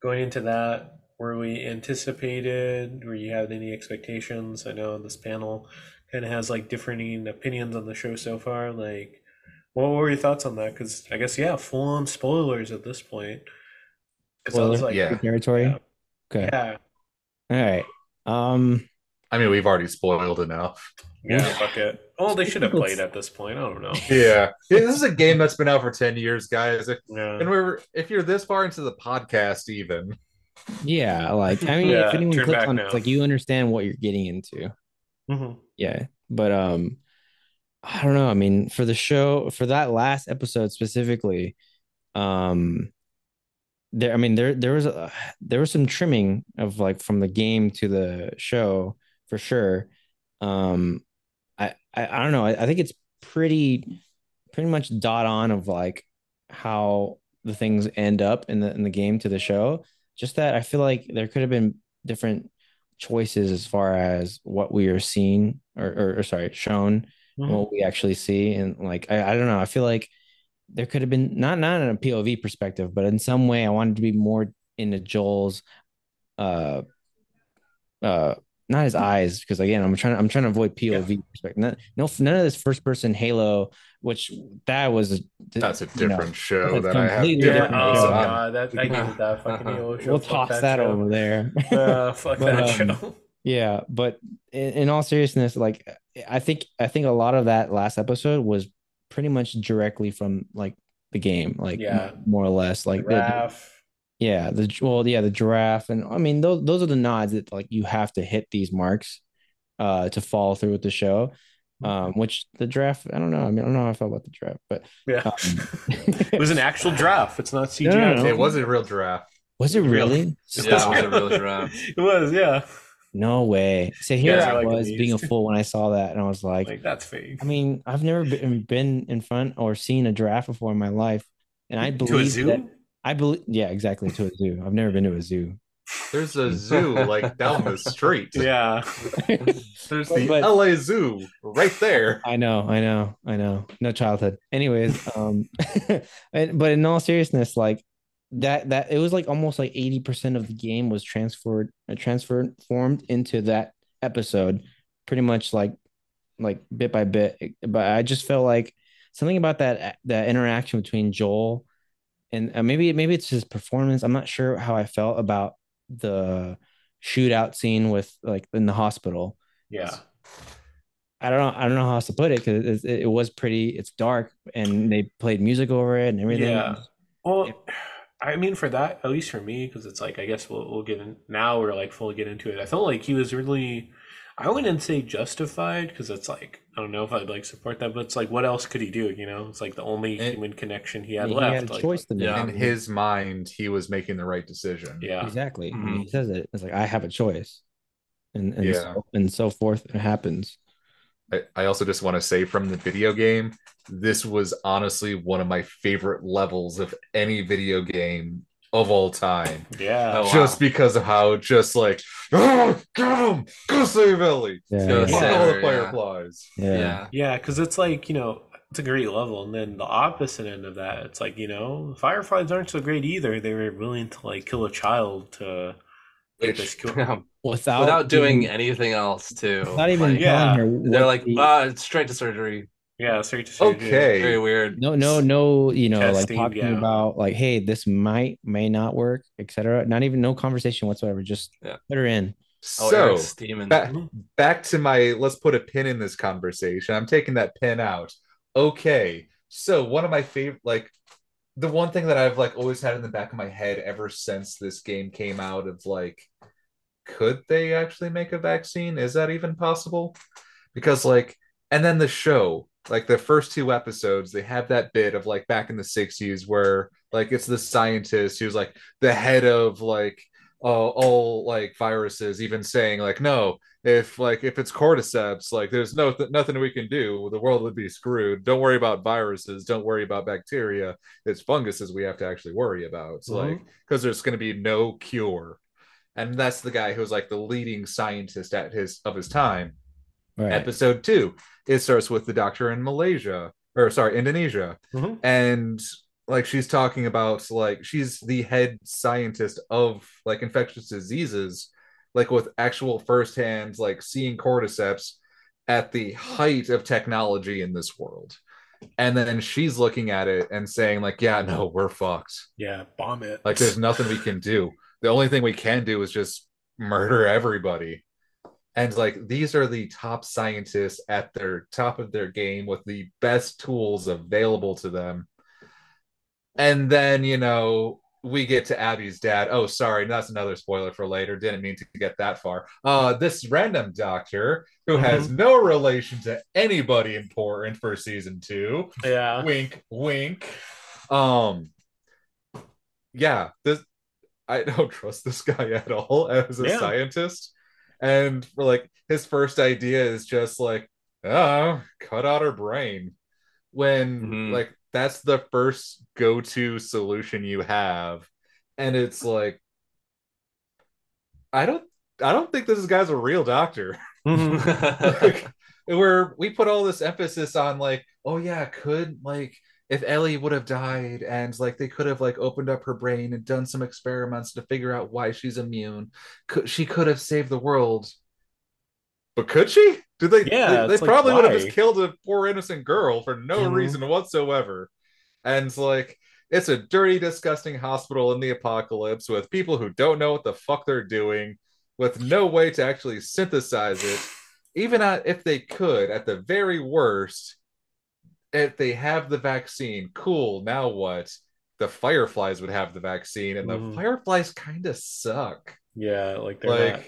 going into that. Were we anticipated? Were you had any expectations? I know this panel kind of has like differing opinions on the show so far. Like, what were your thoughts on that? Because I guess yeah, full on spoilers at this point. Because I was like, Yeah. territory. Yeah. Okay. yeah, All right. Um I mean, we've already spoiled enough. yeah, fuck it. Oh, they should have played at this point. I don't know. Yeah. Yeah, this is a game that's been out for 10 years, guys. Yeah. And we're if you're this far into the podcast, even yeah, like I mean Yeah, if anyone clicks on now. it, it's like you understand what you're getting into. Mhm. Yeah. But um I don't know. I mean, for the show, for that last episode specifically, um there I mean there there was a there was some trimming of like from the game to the show for sure. Um I I, don't know. I, I think it's pretty pretty much dot on of like how the things end up in the in the game to the show. Just that I feel like there could have been different choices as far as what we are seeing or, or, or sorry shown Mhm. what we actually see and like I, I don't know i feel like there could have been not not in a pov perspective but in some way i wanted to be more into joel's uh uh not his eyes because again i'm trying i'm trying to avoid pov perspective not, no none of this first person halo which that was that's a you know, different show that I have completely Yeah. Oh god, that I hated that fucking Halo show. we'll toss that, show. over there Uh, fuck But, that um, show. Yeah, but in, in all seriousness, like I think I think a lot of that last episode was pretty much directly from like the game, like Yeah. more or less, like the, Raph. Yeah, the well, yeah, the giraffe, and I mean those those are the nods that like you have to hit these marks, uh, to follow through with the show. Um, which the draft, I don't know. I mean, I don't know how I felt about the draft, but Yeah. um, it was an actual draft. It's not CGI. No, no, no. it was a real giraffe. was it really? Yeah, it was a real draft. It was, yeah. No way. So here guys I like, was being a fool when I saw that, and I was like, Like that's fake. I mean, I've never been, been in front or seen a giraffe before in my life, and I to a believe zoo? that I believe, yeah, exactly, to a zoo. I've never been to a zoo. There's a zoo like down the street. Yeah. There's the But- LA Zoo right there. I know, I know, I know. No childhood. Anyways, um, and, but in all seriousness, like that, that it was like almost like eighty percent of the game was transferred, uh, transferred, formed into that episode, pretty much like, like bit by bit. But I just felt like something about that that interaction between Joel and uh, maybe maybe it's his performance. I'm not sure how I felt about the shootout scene with like in the hospital. Yeah. I don't know. I don't know how else to put it because it, it was pretty. It's dark, and they played music over it and everything. Yeah. Well, I mean, for that, at least for me, because it's like I guess we'll we'll get in now. We're like fully get into it. I felt like he was really. I wouldn't say justified because it's like I don't know if I'd like support that, but it's like what else could he do? You know, it's like the only And- human connection he He had had, left. a like, choice to make. Yeah. In his mind, he was making the right decision. yeah, exactly. I mean, Mhm. he says it. It's like I have a choice, and and Yeah. so, and so forth. It happens. I, I also just want to say from the video game, this was honestly one of my favorite levels of any video game of all time. yeah. Oh, wow. Just because of how just like, oh, get him, go save Ellie. Yeah, Go yeah, all the her, yeah. fireflies. yeah. Yeah. Yeah, because it's like, you know, it's a great level. And then the opposite end of that, it's like, you know, Fireflies aren't so great either. They were willing to, like, kill a child to get this kill. Without Without doing even, anything else, too. not even Like, yeah. telling they're like, the- ah, straight to surgery. Yeah, straight to surgery. Okay. Very weird. no, no, no. You know, like talking yeah. about like, hey, this might may not work, etc. Not even no conversation whatsoever. Just Yeah. put her in. Oh, So Eric's steaming. back, back to my let's put a pin in this conversation. I'm taking that pin out. Okay. So one of my favorite like the one thing that I've like always had in the back of my head ever since this game came out of like could they actually make a vaccine? Is that even possible? Because like and then the show, like the first two episodes, they have that bit of like back in the 60s where like it's the scientist who's like the head of like all, all like viruses, even saying like, no, if like if it's cordyceps, like there's no th- nothing we can do. The world would be screwed. Don't worry about viruses. Don't worry about bacteria. It's funguses we have to actually worry about. So like mm-hmm. because there's going to be no cure, and that's the guy who's like the leading scientist at his of his time. Right. Episode two, it starts with the doctor in Malaysia or sorry Indonesia, Mhm. and like she's talking about like she's the head scientist of like infectious diseases like with actual firsthand like seeing cordyceps at the height of technology in this world. And then she's looking at it and saying like yeah no we're fucked. Yeah, bomb it. like there's nothing we can do. The only thing we can do is just murder everybody and like these are the top scientists at their top of their game with the best tools available to them. And then you know we get to abby's dad. Oh sorry that's another spoiler for later. Didn't mean to get that far. Uh this random doctor who has no relation to anybody important for season two. Yeah. wink wink. Um yeah this i don't trust this guy at all as a Yeah. scientist and for like his first idea is just like oh cut out her brain when Mhm. like that's the first go-to solution you have and it's like i don't i don't think this guy's a real doctor Mhm. like, where we put all this emphasis on like oh yeah could like if ellie would have died and like they could have like opened up her brain and done some experiments to figure out why she's immune could she could have saved the world. But could she? Did they Yeah, they, they it's like, probably would have just killed a poor innocent girl for no Mhm. reason whatsoever. And like it's a dirty disgusting hospital in the apocalypse with people who don't know what the fuck they're doing with no way to actually synthesize it. Even at, if they could at the very worst if they have the vaccine cool now what the fireflies would have the vaccine and the fireflies kind of suck Yeah, like they're like not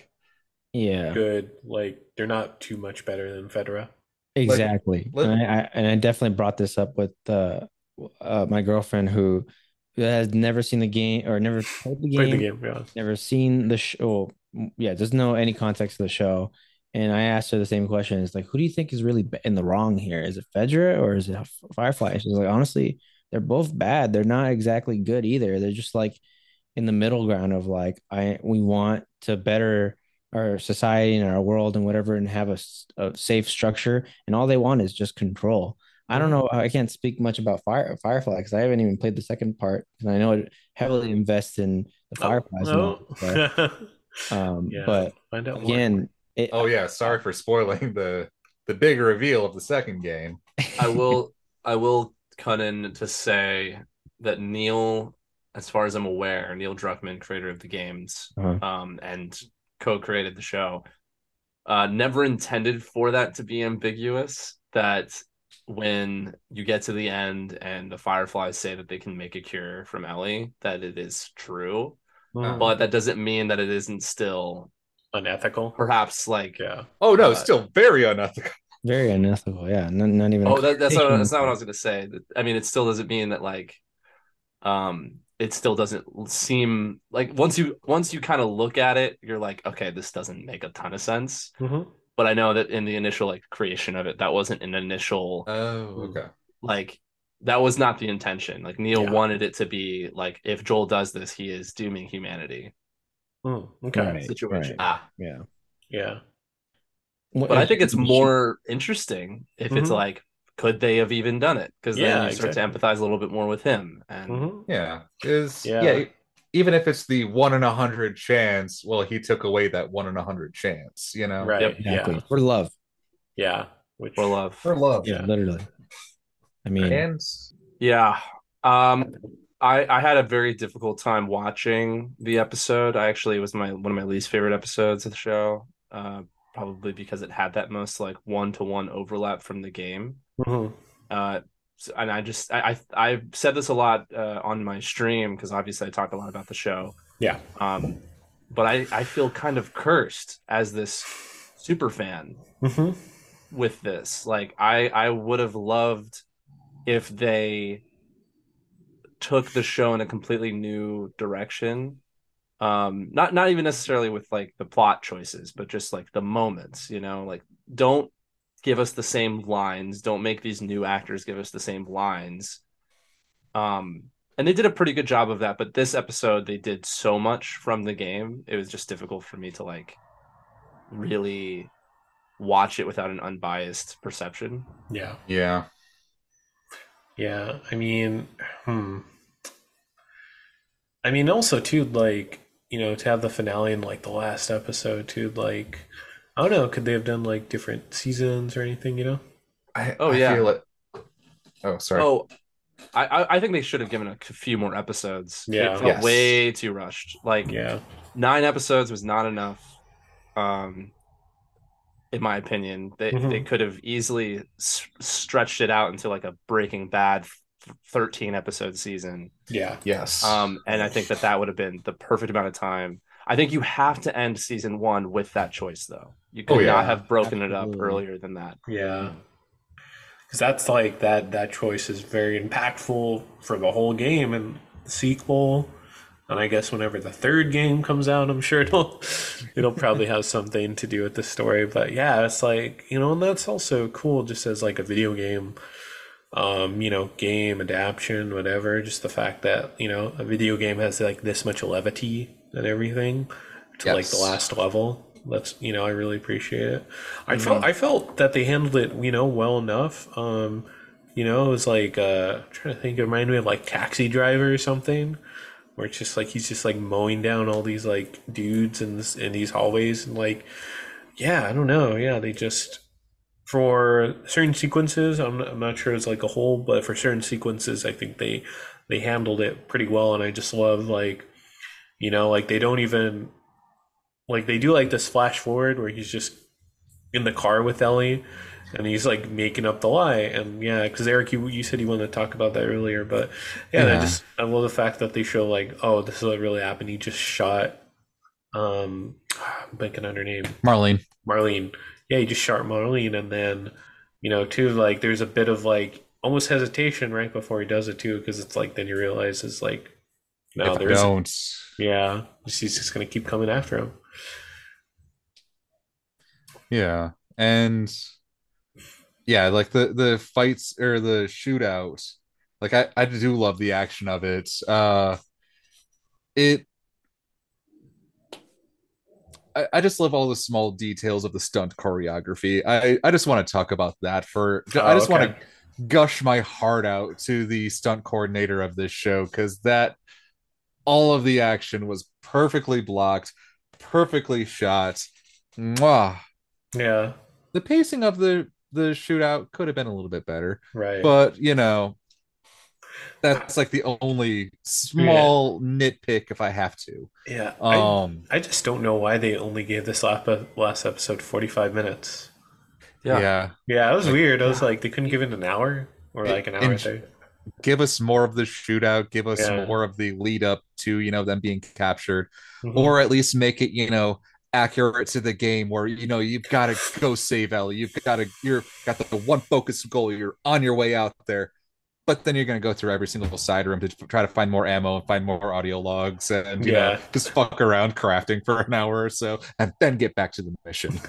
Yeah. good. Like they're not too much better than Fedra. Exactly. let- and, I, I, and I definitely brought this up with uh, uh, my girlfriend who has never seen the game or never played the game, Played the game, yeah. never seen the show. Yeah, doesn't know any context of the show. And I asked her the same question. It's like, who do you think is really in the wrong here? Is it Fedra or is it Firefly? She's like, honestly, they're both bad. They're not exactly good either. They're just like in the middle ground of like, I we want to better our society and our world and whatever and have a safe structure. And all they want is just control. I don't know. I can't speak much about Fire Firefly because I haven't even played the second part. And I know it heavily invests in the Fireflies. Oh, that stuff. no. Um, Yeah. but Find out more. Again, it, oh yeah sorry for spoiling the the big reveal of the second game I will I will cut in to say that Neil, as far as I'm aware, Neil Druckmann, creator of the games, Uh-huh. um, and co-created the show, uh, never intended for that to be ambiguous. That when you get to the end and the Fireflies say that they can make a cure from Ellie, that it is true, Mhm. but that doesn't mean that it isn't still Unethical. perhaps like Yeah. oh no Uh, still very unethical very unethical. Yeah, not, not even. Oh, that, that's not, that's not what I was going to say. I mean, it still doesn't mean that like, um, it still doesn't seem like once you once you kind of look at it, you're like, okay, this doesn't make a ton of sense. Mhm. But I know that in the initial like creation of it, that wasn't an initial oh okay like that was not the intention. Like Neil Yeah. wanted it to be like if Joel does this, he is dooming humanity. Mm, okay. Right, situation. right. Ah, Yeah. Yeah. but I think it's more interesting if it's Mhm. like, could they have even done it? Because then Yeah, you start exactly. to empathize a little bit more with him. And Mhm. Yeah, is Yeah. yeah. Even if it's the one in a hundred chance, well, he took away that one in a hundred chance. You know, Right. Yep. exactly Yeah. for love. Yeah. Which for love. for love. Yeah. literally. I mean, and Yeah. Um I I had a very difficult time watching the episode. I actually it was my one of my least favorite episodes of the show. Uh probably because it had that most like one to one overlap from the game. Mhm. Uh so- and I just I I I've said this a lot uh, on my stream because obviously I talk a lot about the show. Yeah. Um but I I feel kind of cursed as this super fan Mhm. with this. Like I I would have loved if they took the show in a completely new direction. Um, not not even necessarily with like the plot choices, but just like the moments, you know, like don't give us the same lines, don't make these new actors give us the same lines. Um, and they did a pretty good job of that, but this episode they did so much from the game, it was just difficult for me to like really watch it without an unbiased perception. Yeah. Yeah. Yeah. I mean, hmm. I mean, also too, like you know, to have the finale in like the last episode too, like I don't know, could they have done like different seasons or anything? You know? I, Oh, I yeah. feel it. Oh, sorry. Oh, I I- I think they should have given a few more episodes. Yeah. it felt Yes. way too rushed. Like Yeah. nine episodes was not enough. Um, in my opinion, they Mhm. they could have easily s- stretched it out into like a Breaking Bad th- thirteen episode season. Yeah. yes. Um, and I think that that would have been the perfect amount of time. I think you have to end season one with that choice, though. You could Oh, yeah. not have broken it up earlier than that. Yeah. Because that's like that that choice is very impactful for the whole game and the sequel. And I guess whenever the third game comes out, I'm sure it'll it'll probably have something to do with the story. But yeah, it's like you know, and that's also cool just as like a video game, um, you know, game adaptation, whatever. Just the fact that you know a video game has like this much levity and everything to like the last level. That's you know I really appreciate it. I felt I felt that they handled it you know well enough. Um, you know it was like uh, I'm trying to think. It reminded me of like Taxi Driver or something, where it's just like he's just like mowing down all these like dudes in this in these hallways and like yeah I don't know yeah they just for certain sequences I'm not, I'm not sure it's like a whole but for certain sequences I think they they handled it pretty well and I just love like you know like they don't even like they do like this flash forward where he's just in the car with Ellie and he's like making up the lie and yeah because Eric you, you said you wanted to talk about that earlier but yeah, and I just I love the fact that they show like oh this is what really happened he just shot um I'm blanking on her name Marlene. Marlene. Yeah, he just shot Marlene, and then you know, too, like there's a bit of like almost hesitation right before he does it too, because it's like then he realizes like, no, if there's don't. yeah, he's just gonna keep coming after him. Yeah. And yeah, like the the fights or the shootout, like I I do love the action of it. Uh it I, I just love all the small details of the stunt choreography. I I just want to talk about that for I Oh, just want to gush my heart out to the stunt coordinator of this show because that all of the action was perfectly blocked, perfectly shot. Mwah Yeah, the pacing of the the shootout could have been a little bit better right. but you know that's like the only small nitpick if i have to yeah, I, um I just don't know why they only gave this last last episode 45 minutes. Yeah. yeah, Yeah, it was weird. I was like, they couldn't give it an hour or like an hour and- there. give us more of the shootout give us Yeah. more of the lead up to you know them being captured Mhm. or at least make it you know accurate to the game where you know you've got to go save Ellie you've got to you're got the one focus goal you're on your way out there but then you're going to go through every single side room to try to find more ammo and find more audio logs and you know Yeah. just fuck around crafting for an hour or so and then get back to the mission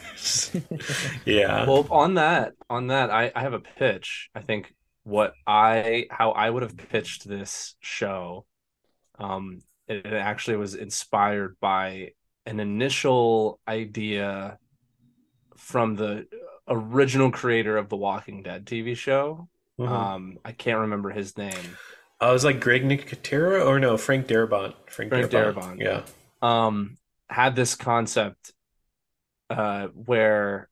yeah. Well, on that, on that, I, I have a pitch. I think what I how I would have pitched this show, um, it, it actually was inspired by an initial idea from the original creator of the Walking Dead TV show. Mhm. Um, I can't remember his name. Uh, it was like Greg Nicotero or no, Frank Darabont. Frank, Frank Darabont. Darabont. Yeah. um had this concept uh where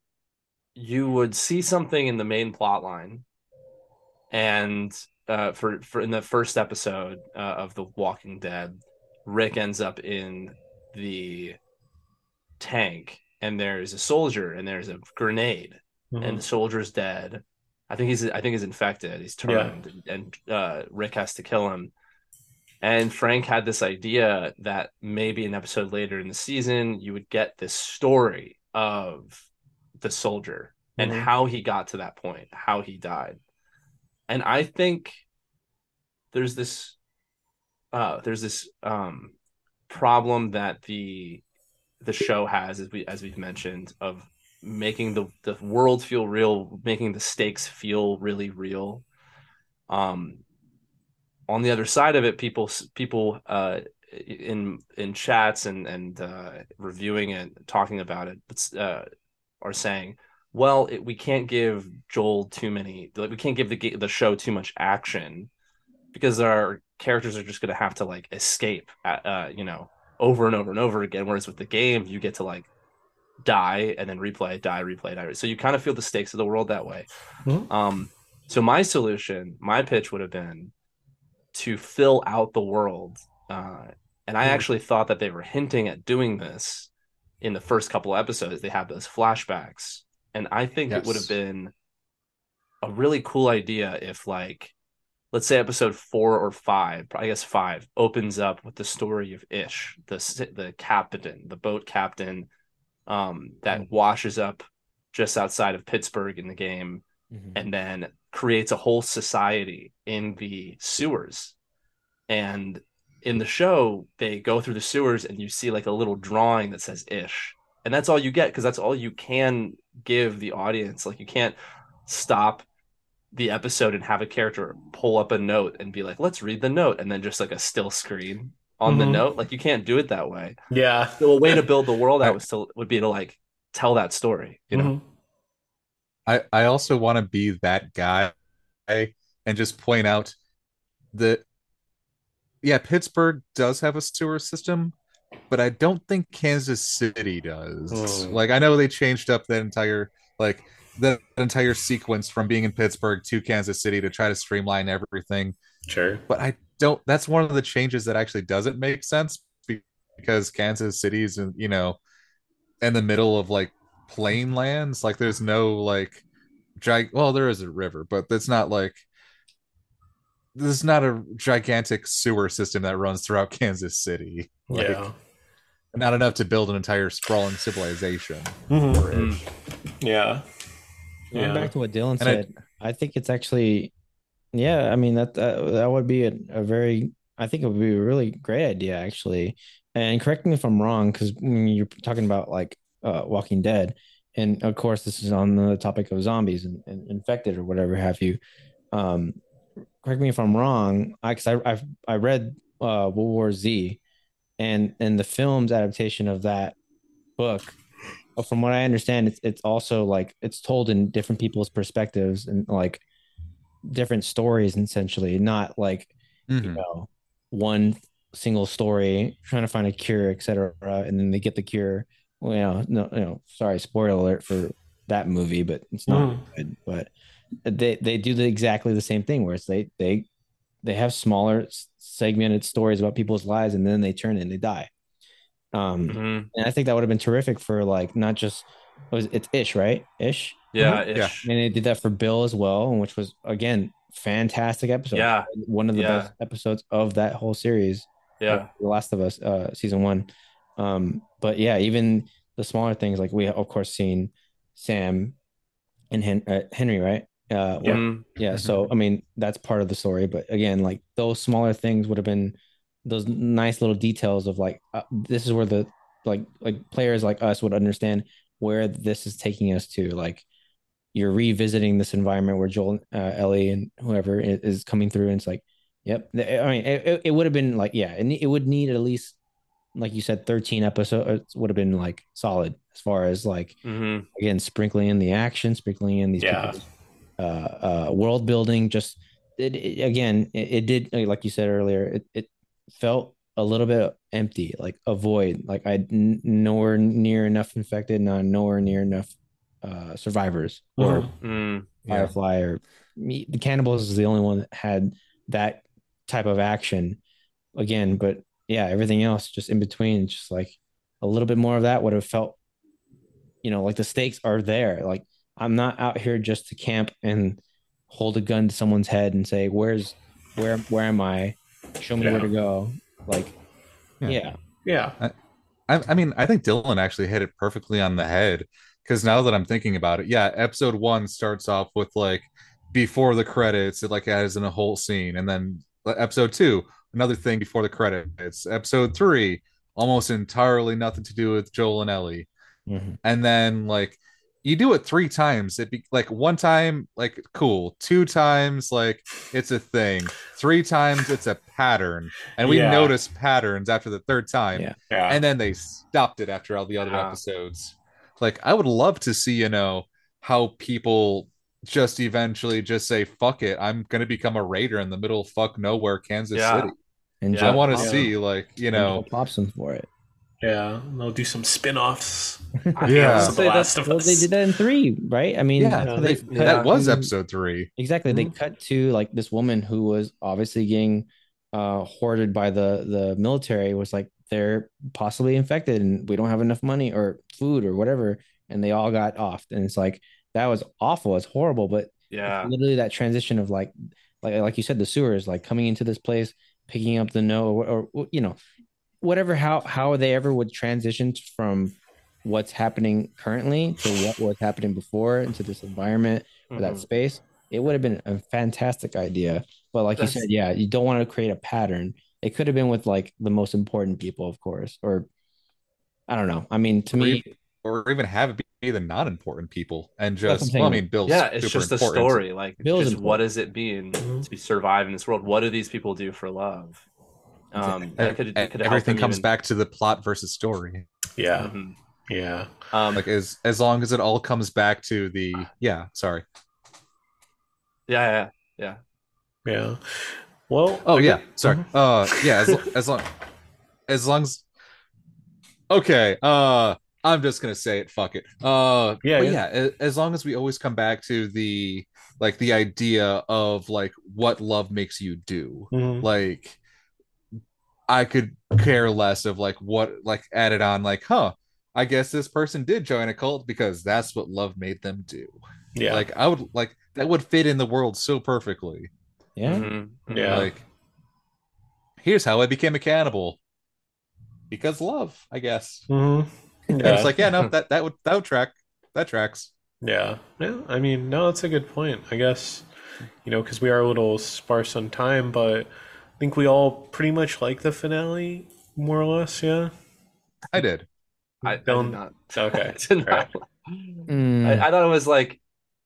you would see something in the main plot line and uh for for in the first episode uh, of the walking dead rick ends up in the tank and there's a soldier and there's a grenade Mhm. and the soldier's dead i think he's i think he's infected he's Yeah. turned and uh rick has to kill him and Frank had this idea that maybe an episode later in the season, you would get this story of the soldier and Mhm. how he got to that point, how he died. And I think there's this uh there's this um problem that the the show has, as we as we've mentioned, of making the the world feel real, making the stakes feel really real. Um, on the other side of it, people people uh, in in chats and and uh, reviewing it, talking about it, uh, are saying, well, it, we can't give Joel too many, like we can't give the the show too much action because our characters are just going to have to like escape, at, uh, you know, over and over and over again. Whereas with the game, you get to like die and then replay, die, replay, die. So you kind of feel the stakes of the world that way. Mm-hmm. Um, so my solution, my pitch would have been to fill out the world. Uh, and I mm-hmm. actually thought that they were hinting at doing this in the first couple episodes. They have those flashbacks. And I think yes. it would have been a really cool idea if like let's say episode four or five, I guess five, opens up with the story of Ish, the the captain, the boat captain, um, that mm-hmm. washes up just outside of Pittsburgh in the game, mm-hmm. and then creates a whole society in the sewers. And in the show, they go through the sewers, and you see like a little drawing that says Ish, and that's all you get because that's all you can give the audience. Like you can't stop the episode and have a character pull up a note and be like, let's read the note, and then just like a still screen on mm-hmm. the note. Like you can't do it that way. Yeah. So a way to build the world out was still would be to like tell that story, you know. Mm-hmm. I I also want to be that guy and just point out that yeah, Pittsburgh does have a sewer system, but I don't think Kansas City does. Mm. Like I know they changed up that entire like the entire sequence from being in Pittsburgh to Kansas City to try to streamline everything. Sure. But I don't that's one of the changes that actually doesn't make sense because Kansas City's in, you know in the middle of like plain lands. Like there's no like gig well, there is a river, but it's not like there's not a gigantic sewer system that runs throughout Kansas City. Like, yeah. Not enough to build an entire sprawling civilization. Mm-hmm. Yeah. Going back to what Dylan and said, I, I, think it's actually, yeah. I mean that that, that would be a, a very, I think it would be a really great idea actually. And correct me if I'm wrong, because when you're talking about like uh, Walking Dead, and of course this is on the topic of zombies and, and infected or whatever have you. Um, correct me if I'm wrong, because I, I, I I read uh, World War Z, and and the film's adaptation of that book from what I understand, it's it's also like it's told in different people's perspectives and like different stories, essentially, not like mm-hmm. you know one single story trying to find a cure, etc. And then they get the cure. Well, you know, no, you know, sorry, spoiler alert for that movie, but it's not mm. good. But they they do the, exactly the same thing, where it's they they they have smaller segmented stories about people's lives, and then they turn and they die. Um, mm-hmm. and I think that would have been terrific for like not just was it's Ish, right? Ish. Yeah, mm-hmm. Ish. And they did that for Bill as well, which was again fantastic episode. Yeah, one of the yeah. best episodes of that whole series. Yeah, The Last of Us, uh, season one. Um, but yeah, even the smaller things like we of course seen Sam and Hen- uh, Henry, right? Uh, yeah, mm-hmm. yeah. So I mean, that's part of the story. But again, like those smaller things would have been those nice little details of like uh, this is where the like like players like us would understand where this is taking us to like you're revisiting this environment where Joel uh, Ellie and whoever is coming through and it's like yep I mean it, it would have been like yeah and it would need at least like you said 13 episodes would have been like solid as far as like mm-hmm. again sprinkling in the action sprinkling in these yeah. uh, uh world building just it, it again it, did like you said earlier it, it felt a little bit empty, like a void. Like I nowhere near enough infected, not nowhere near enough uh, survivors or mm, Firefly yeah. or me. The cannibals is the only one that had that type of action again. But yeah, everything else just in between, just like a little bit more of that would have felt, you know, like the stakes are there. Like I'm not out here just to camp and hold a gun to someone's head and say, "Where's where? Where am I?" show me yeah. where to go. Like, yeah, yeah. I, I mean, I think Dylan actually hit it perfectly on the head because now that I'm thinking about it, yeah, episode one starts off with like before the credits, it like adds in a whole scene, and then episode two, another thing before the credits. Episode three, almost entirely nothing to do with Joel and Ellie. Mhm. And then like you do it three times, it be like one time, like cool, two times, like it's a thing, three times it's a pattern, and we Yeah. notice patterns after the third time, Yeah. Yeah. and then they stopped it after all the other Yeah. episodes. Like I would love to see, you know, how people just eventually just say fuck it, I'm gonna become a raider in the middle of fuck nowhere, Kansas Yeah. City. And Yeah. I want to Yeah. see, like, you know, pops them for it. yeah. They'll do some spin-offs. Yeah. would The Last of Well, Us. they did that in three, right? I mean, yeah, that's what they- cut that was to- episode three. Exactly. They Mhm. cut to like this woman who was obviously getting uh hoarded by the the military was like they're possibly infected and we don't have enough money or food or whatever and they all got off and it's like that was awful it's horrible but yeah. literally that transition of like like like you said the sewers like coming into this place picking up the no or, or you know whatever how how they ever would transition from what's happening currently to what was happening before into this environment or that Mhm. space it would have been a fantastic idea but like That's- you said yeah you don't want to create a pattern it could have been with like the most important people of course or i don't know i mean to Or me even- or even have it be the not important people and That's what I'm just well, I mean Bill's Yeah, it's super just a important. story. Like, Bill's just what does it mean to be survive in this world? What do these people do for love? Um, that could, that could Everything comes even- back to the plot versus story. Yeah. Mhm. Yeah. Um, Like as as long as it all comes back to the yeah, sorry. Yeah, yeah, yeah, Yeah. Well. Oh I yeah, sorry. Mhm. Uh yeah, as, as long as long as Okay, uh I'm just going to say it, fuck it. Uh Yeah, yeah. yeah, as long as we always come back to the like the idea of like what love makes you do. Mhm. like I could care less of like what like added on like huh I guess this person did join a cult because that's what love made them do. Yeah. Like I would like that would fit in the world so perfectly. Yeah Mhm. Mhm. Yeah. Like here's how I became a cannibal. Because love, I guess. Mhm. And Yeah. it's like, yeah, no, that that would that would track. That tracks. Yeah. Yeah. I mean, no, that's a good point. I guess, you know, because we are a little sparse on time, but I think we all pretty much like the finale, more or less. Yeah. I did. I, I Don't- did not. Okay. I did not. Mm, I, I thought it was like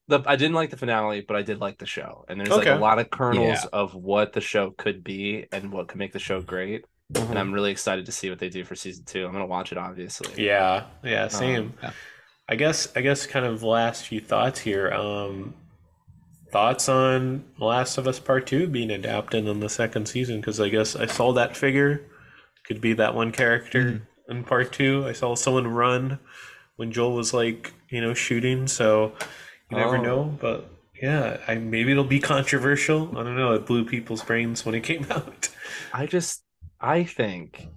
the I didn't like the finale, but I did like the show. And there's like a lot of kernels Yeah. of what the show could be and what could make the show great. Mm-hmm. And I'm really excited to see what they do for season two. I'm gonna watch it, obviously. Yeah. Yeah. Same. Um, yeah. I guess. I guess. Kind of last few thoughts here. Um, thoughts on Last of Us Part Two being adapted in the second season? Because I guess I saw that figure. Could be that one character in Part Two. I saw someone run when Joel was like, you know, shooting. So you never Oh. know. But yeah, I maybe it'll be controversial. I don't know. It blew people's brains when it came out. I just I think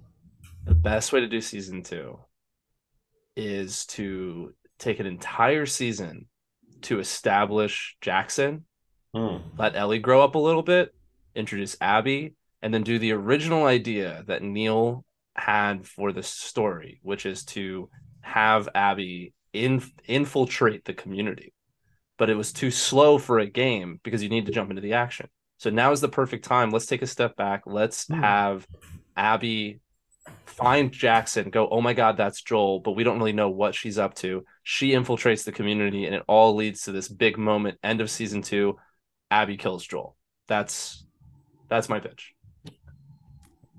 the best way to do season two is to take an entire season to establish Jackson, Hmm. let Ellie grow up a little bit, introduce Abby, and then do the original idea that Neil had for the story, which is to have Abby in, infiltrate the community. But it was too slow for a game because you need to jump into the action. So now is the perfect time. Let's take a step back. Let's Hmm. have Abby find Jackson, go, oh my God, that's Joel, but we don't really know what she's up to. She infiltrates the community, and it all leads to this big moment. End of season two, Abby kills Joel. That's that's my pitch.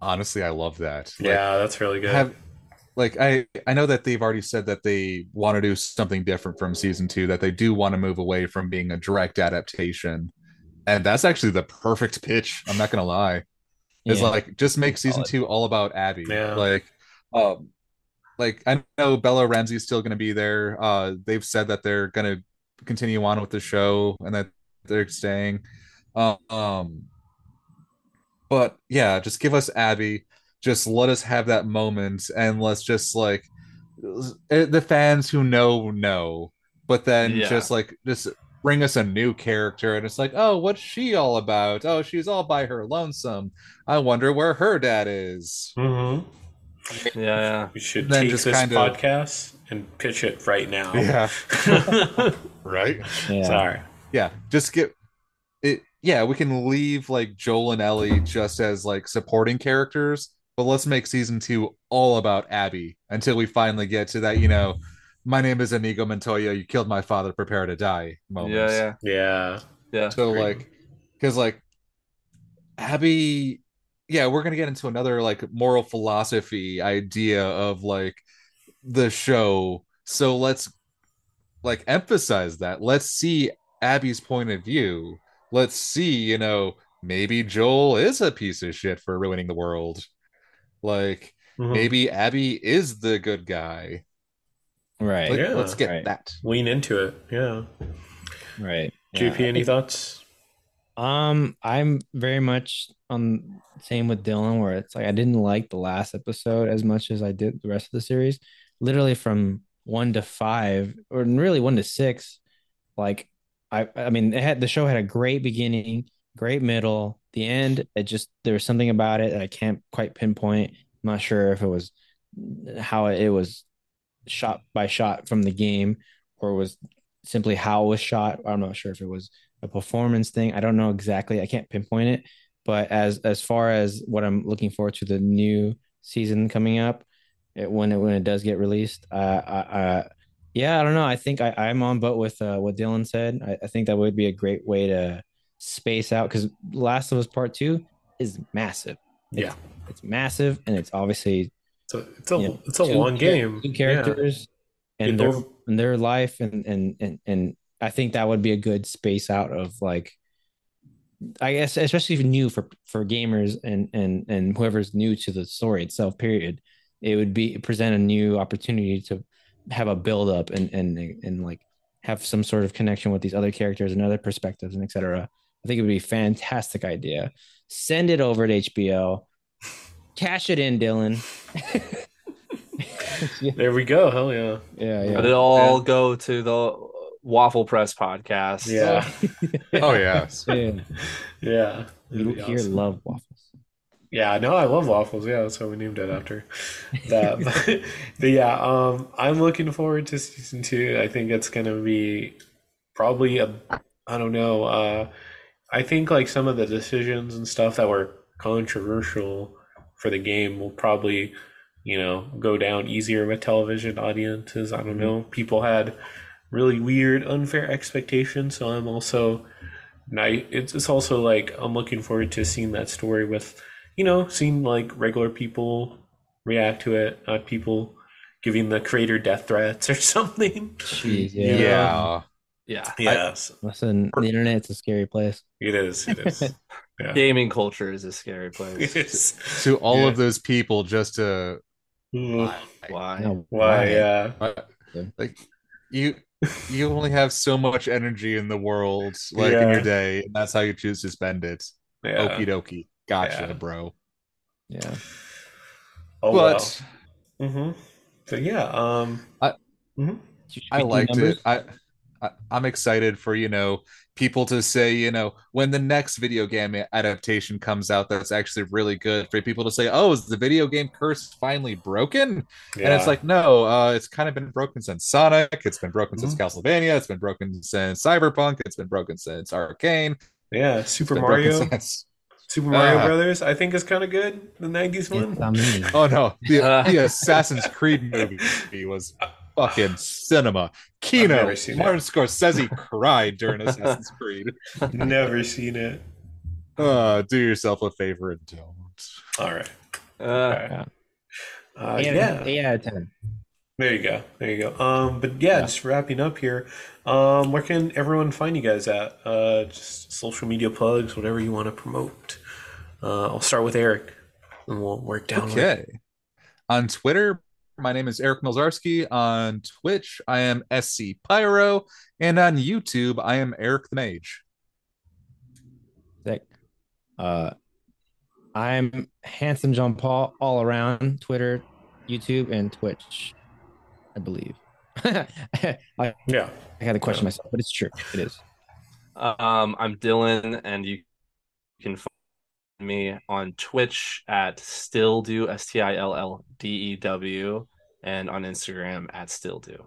Honestly, I love that. Like, Yeah, that's really good. have like I I know that they've already said that they want to do something different from season two, that they do want to move away from being a direct adaptation. And that's actually the perfect pitch. I'm not gonna lie. Is yeah. like just make season two all about Abby. Yeah. Like um like I know Bella Ramsey's still gonna be there. Uh they've said that they're gonna continue on with the show and that they're staying. Um but yeah, just give us Abby. Just let us have that moment and let's just like eh, the fans who know know, but then Yeah. just like just bring us a new character and it's like, oh, what's she all about? Oh, she's all by her lonesome. I wonder where her dad is. hmm Yeah, yeah. We should Then take just this kinda- podcast and pitch it right now. Yeah. Right? yeah. Sorry. Yeah. Just get it. Yeah, we can leave like Joel and Ellie just as like supporting characters, but let's make season two all about Abby until we finally get to that, you know, my name is Inigo Montoya, you killed my father, prepare to die moment. Yeah, yeah, Yeah. yeah. So Agreed. like, because like Abby, yeah, we're gonna get into another like moral philosophy idea of like the show. So let's like emphasize that. Let's see Abby's point of view. Let's see, you know, maybe Joel is a piece of shit for ruining the world. Like Mhm. maybe Abby is the good guy. Right. Like, Yeah, let's get right. that. Lean into it. Yeah. Right. JP, Yeah, I any thoughts? Um, I'm very much on same with Dillon, where it's like I didn't like the last episode as much as I did the rest of the series. Literally from one to five, or really one to six. Like I, I mean, it had the show had a great beginning, great middle. The end, it just there was something about it that I can't quite pinpoint. I'm not sure if it was how it was shot by shot from the game, or was simply how it was shot. I'm not sure if it was a performance thing. I don't know exactly. I can't pinpoint it. But as as far as what I'm looking forward to the new season coming up, it, when it when it does get released, uh, I, yeah, I don't know. I think I, I'm on boat with uh, what Dillon said. I, I think that would be a great way to space out because Last of Us Part Two is massive. Yeah. It's massive, and it's obviously It's a it's a, you know, it's a long game. two Yeah. characters, and their and their life and and and and I think that would be a good space out of like I guess especially if new for for gamers and and and whoever's new to the story itself period it would be present a new opportunity to have a build up and and and like have some sort of connection with these other characters and other perspectives and etc I think it would be a fantastic idea send it over to HBO cash it in Dillon yeah There we go. Hell yeah. yeah yeah But it all go to the Waffle Press podcast. Yeah. Oh yes. yeah. Yeah. You here awesome. love waffles. Yeah, no, I love waffles. Yeah, that's why we named it after that. but, but yeah, um, I'm looking forward to season two. I think it's gonna be probably a, I don't know. Uh, I think like some of the decisions and stuff that were controversial for the game will probably, you know, go down easier with television audiences. I don't mm-hmm. know. People had really weird, unfair expectations, so I'm also. I, it's, it's also like I'm looking forward to seeing that story with you know, seeing like regular people react to it, not people giving the creator death threats or something. Jeez, Yeah. yeah. Yeah. Yeah. Yes, Listen, the internet's a scary place. it is. It is. Yeah. Gaming culture is a scary place. is. To all Yeah. of those people just to Ooh, Why? No, Why? Yeah. uh, Yeah. like you you only have so much energy in the world like in your day and that's how you choose to spend it Yeah. okie dokie gotcha Yeah. bro Yeah. Oh but wow. Mm-hmm. So yeah. Um. I- mhm. I liked numbers, it. I, I I'm excited for you know people to say you know when the next video game adaptation comes out that's actually really good for people to say oh is the video game curse finally broken and it's like no uh it's kind of been broken since Sonic it's been broken since Mm-hmm. Castlevania it's been broken since Cyberpunk it's been broken since Arcane yeah. Super broken Mario. since Super Mario Ah. Brothers. I think is kind of good. The '90s it's one. amazing. oh no the, Uh. the Assassin's Creed movie was fucking cinema Kino never seen it. Martin Scorsese cried during Assassin's Creed Never seen it. Uh, do yourself a favor and don't. All right. Uh, Okay. Uh, Eight out of- yeah. eight out of ten. There you go. There you go. Um, but yeah, Yeah. just wrapping up here. Um, where can everyone find you guys at? Uh, just social media plugs, whatever you want to promote. Uh, I'll start with Eric, and we'll work down. Okay. On Twitter, my name is Eric Milzarski. On Twitch, I am SC Pyro. And on YouTube, I am Eric the Mage. Sick. Uh, I'm handsome John Paul all around Twitter, YouTube, and Twitch. I believe. I, I Yeah. had to question myself, but it's true. It is. Um, I'm Dillon, and you can find me on Twitch at stilldew S T I L L D E W, and on Instagram at stilldew.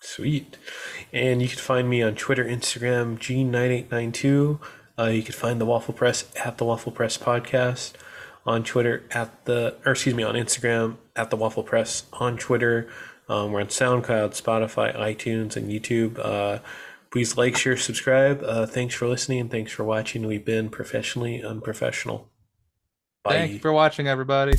Sweet. And you can find me on Twitter, Instagram, G9892. Uh, you can find the Waffle Press at the Waffle Press Podcast. on Twitter at the, or excuse me, on Instagram at the Waffle Press, on Twitter. Um, we're on SoundCloud, Spotify, iTunes, and YouTube. Uh, please like, share, subscribe. Uh, thanks for listening and thanks for watching. We've been professionally unprofessional. Bye. Thank you for watching, everybody.